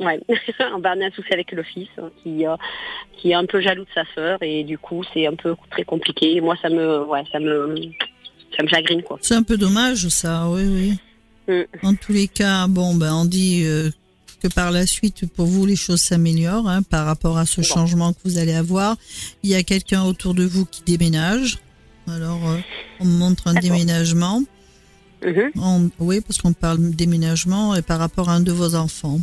Ouais. ben, on a un souci avec le fils hein, qui euh, qui est un peu jaloux de sa sœur et du coup c'est un peu très compliqué. Et moi ça me ouais ça me ça me chagrine quoi. C'est un peu dommage, ça, oui, oui. Mm. En tous les cas, bon, ben, on dit euh, que par la suite, pour vous, les choses s'améliorent hein, par rapport à ce Bon. changement que vous allez avoir. Il y a quelqu'un autour de vous qui déménage. Alors, euh, on me montre un déménagement. Mhm. On- oui, parce qu'on parle déménagement et par rapport à un de vos enfants.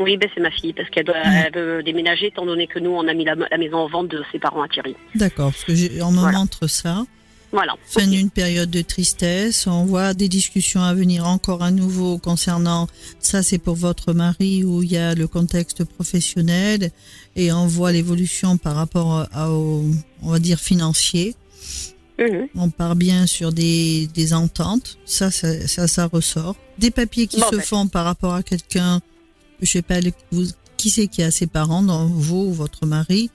Oui ben c'est ma fille parce qu'elle doit Mm. elle veut déménager étant donné que nous on a mis la, la maison en vente de ses parents à Thierry. D'accord, parce que j'ai- on me Voilà. montre ça. Voilà. Fin Ok. d'une période de tristesse. On voit des discussions à venir encore à nouveau concernant ça, c'est pour votre mari où il y a le contexte professionnel et on voit l'évolution par rapport à, au, on va dire financier. Mhm. On part bien sur des, des ententes. Ça, ça, ça, ça ressort. Des papiers qui Bon, se ben. font par rapport à quelqu'un, je sais pas, vous- qui c'est qui a ses parents, dans vous ou votre mari.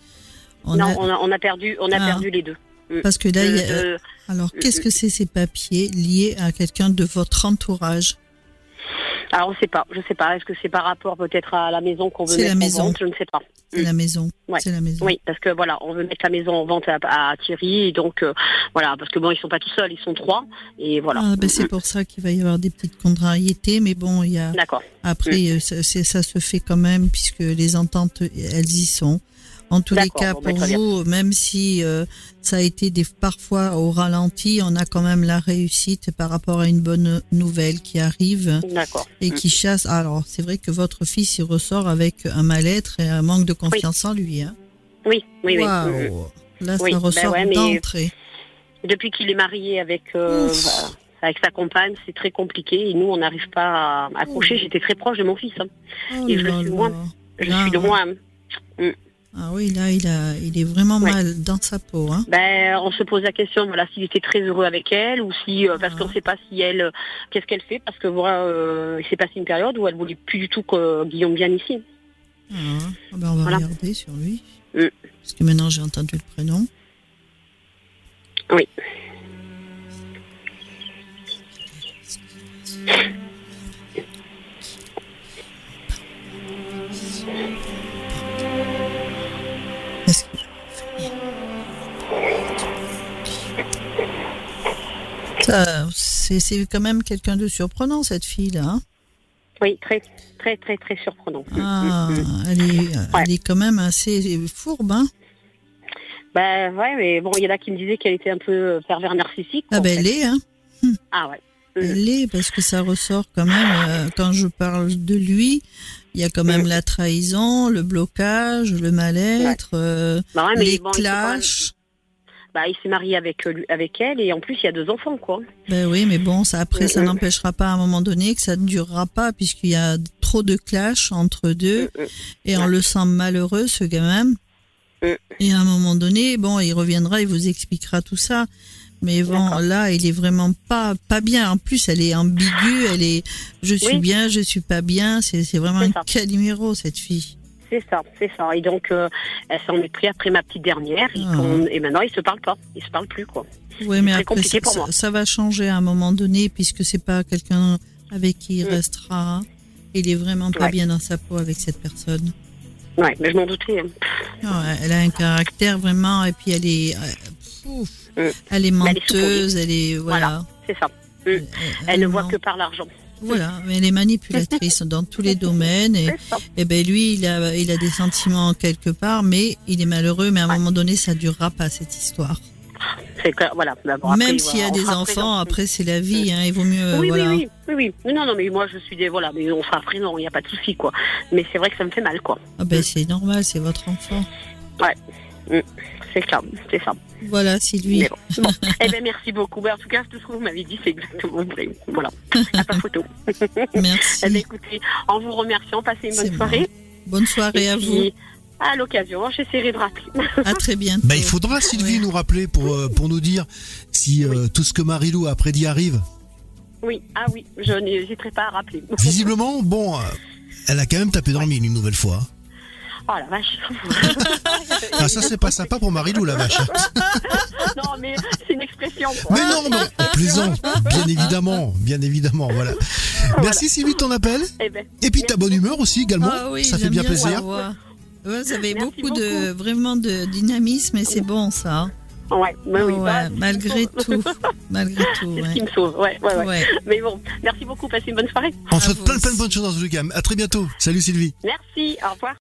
On non a- on a on a perdu on a Ah. perdu les deux. parce que là, il y a, Euh, alors, Mm, qu'est-ce mm. que c'est ces papiers liés à quelqu'un de votre entourage? Alors on sait pas je sais pas est-ce que c'est par rapport peut-être à la maison qu'on veut C'est mettre la en maison. vente? Je ne sais pas. C'est Mm. la maison. Ouais. C'est la maison. Oui, parce que voilà, on veut mettre la maison en vente à, à Thierry, et donc euh, voilà, parce que bon, ils sont pas tout seuls, ils sont trois, et voilà. Ah, ben c'est pour ça qu'il va y avoir des petites contrariétés, mais bon, il y a D'accord. après euh, ça, c'est- ça se fait quand même puisque les ententes elles y sont. En tous les cas, bon, ben, pour vous, même si euh, ça a été des, parfois au ralenti, on a quand même la réussite par rapport à une bonne nouvelle qui arrive et qui chasse. Alors, c'est vrai que votre fils il ressort avec un mal-être et un manque de confiance en lui. Hein. Oui, oui, oui. Mhm. Là, Oui, ça ben ressort ouais, d'entrée. Depuis qu'il est marié avec euh, bah, avec sa compagne, c'est très compliqué, et nous, on n'arrive pas à accrocher. J'étais très proche de mon fils, hein. Oh Et je le suis moins. je Ah, suis de ouais. moins. Ah oui, là, il, a, il est vraiment Ouais. mal dans sa peau. Hein. Ben, on se pose la question, voilà, s'il était très heureux avec elle, ou si, euh, parce Ah. qu'on ne sait pas si elle, euh, qu'est-ce qu'elle fait, parce que voilà, euh, il s'est passé une période où elle voulait plus du tout que Guillaume vienne ici. Ah, ah ben, on va Voilà. regarder sur lui. Mm. Parce que maintenant, j'ai entendu le prénom. Oui. C'est c'est quand même quelqu'un de surprenant, cette fille-là. hein. Oui, très, très, très, très surprenant. Ah, elle, est, elle est quand même assez fourbe. Hein. Ben ouais, mais bon, il y en a qui me disaient qu'elle était un peu euh, pervers narcissique. Ah en ben, elle est, hein. Ah ouais. Elle est, parce que ça ressort quand même, euh, quand je parle de lui, il y a quand même Mm. la trahison, le blocage, le mal-être, euh, Bah ouais, les bon, clashs. Bah, il s'est marié avec, euh, lui- avec elle et en plus il y a deux enfants quoi. Ben oui, mais bon, ça après, ça Mm, mm. n'empêchera pas à un moment donné que ça ne durera pas puisqu'il y a trop de clash entre deux Mm, et on le sent malheureux, ce gamin. Mm. Et à un moment donné, bon, il reviendra, il vous expliquera tout ça. Mais bon, D'accord. là, il est vraiment pas pas bien. En plus, elle est ambiguë, elle est, je suis Oui. bien, je suis pas bien. C'est c'est vraiment C'est un ça. calimero cette fille. C'est ça, c'est ça. Et donc euh, elle s'en est pris après ma petite dernière et, Ah. et maintenant ils se parlent pas, ils se parlent plus quoi. Oui, mais après, compliqué ça, pour moi. ça- ça va changer à un moment donné puisque c'est pas quelqu'un avec qui il Mm. restera. Il est vraiment pas Ouais. bien dans sa peau avec cette personne. Ouais, mais je m'en doutais. hein. Non, elle a un caractère vraiment, et puis elle est, euh, Mm. elle est elle est menteuse, elle est, voilà. C'est ça. Elle, Elle ne voit que par l'argent. Voilà, mais elle est manipulatrice dans tous les domaines. Et, et ben lui, il a, il a des sentiments quelque part, mais il est malheureux. Mais à un Ouais. moment donné, ça durera pas cette histoire. C'est que, voilà. après, Même s'il y a des fera enfants, après c'est la vie. Hein, il vaut mieux, oui, voilà. oui, oui, oui, oui. Non, non, mais moi je suis des voilà, mais on sera présent, il n'y a pas de souci quoi. Mais c'est vrai que ça me fait mal quoi. Ah ben c'est normal, c'est votre enfant. C'est ça, c'est ça. Voilà, Sylvie. Mais bon. Bon. eh ben merci beaucoup. Ben, en tout cas, tout ce que vous m'avez dit, c'est exactement vrai. Voilà. À pas photo. Merci. Eh ben, écoutez, en vous remerciant, passez une C'est bonne soirée. Bonne soirée Et à puis, vous. À l'occasion, j'essaierai de rappeler. À très bientôt. Bah, il faudra, Sylvie, Ouais. nous rappeler pour, euh, pour nous dire si euh, tout ce que Marilou a prédit arrive. Oui, ah oui, je n'hésiterai pas à rappeler. Visiblement, bon, euh, elle a quand même tapé dans le mille une nouvelle fois. Oh la vache. Ah, ça, c'est pas sympa pour Marilou, la vache. non, mais c'est une expression. quoi. Mais non, mais on plaisante, bien évidemment, bien évidemment, voilà. Merci Sylvie de ton appel. Eh ben, Et puis ta bonne humeur aussi également, Ah oui, ça fait bien plaisir. Ouais, vous avez beaucoup, de vraiment de dynamisme et c'est bon ça. ouais, bah oui, Ouais, bah, qui me malgré tout, malgré tout. C'est ce qui me sauve. Ouais, ouais, ouais. Ouais. Mais bon, merci beaucoup. Passez une bonne soirée. On À souhaite plein plein de bonnes choses dans ce week-end. À très bientôt. Salut Sylvie. Merci. Au revoir.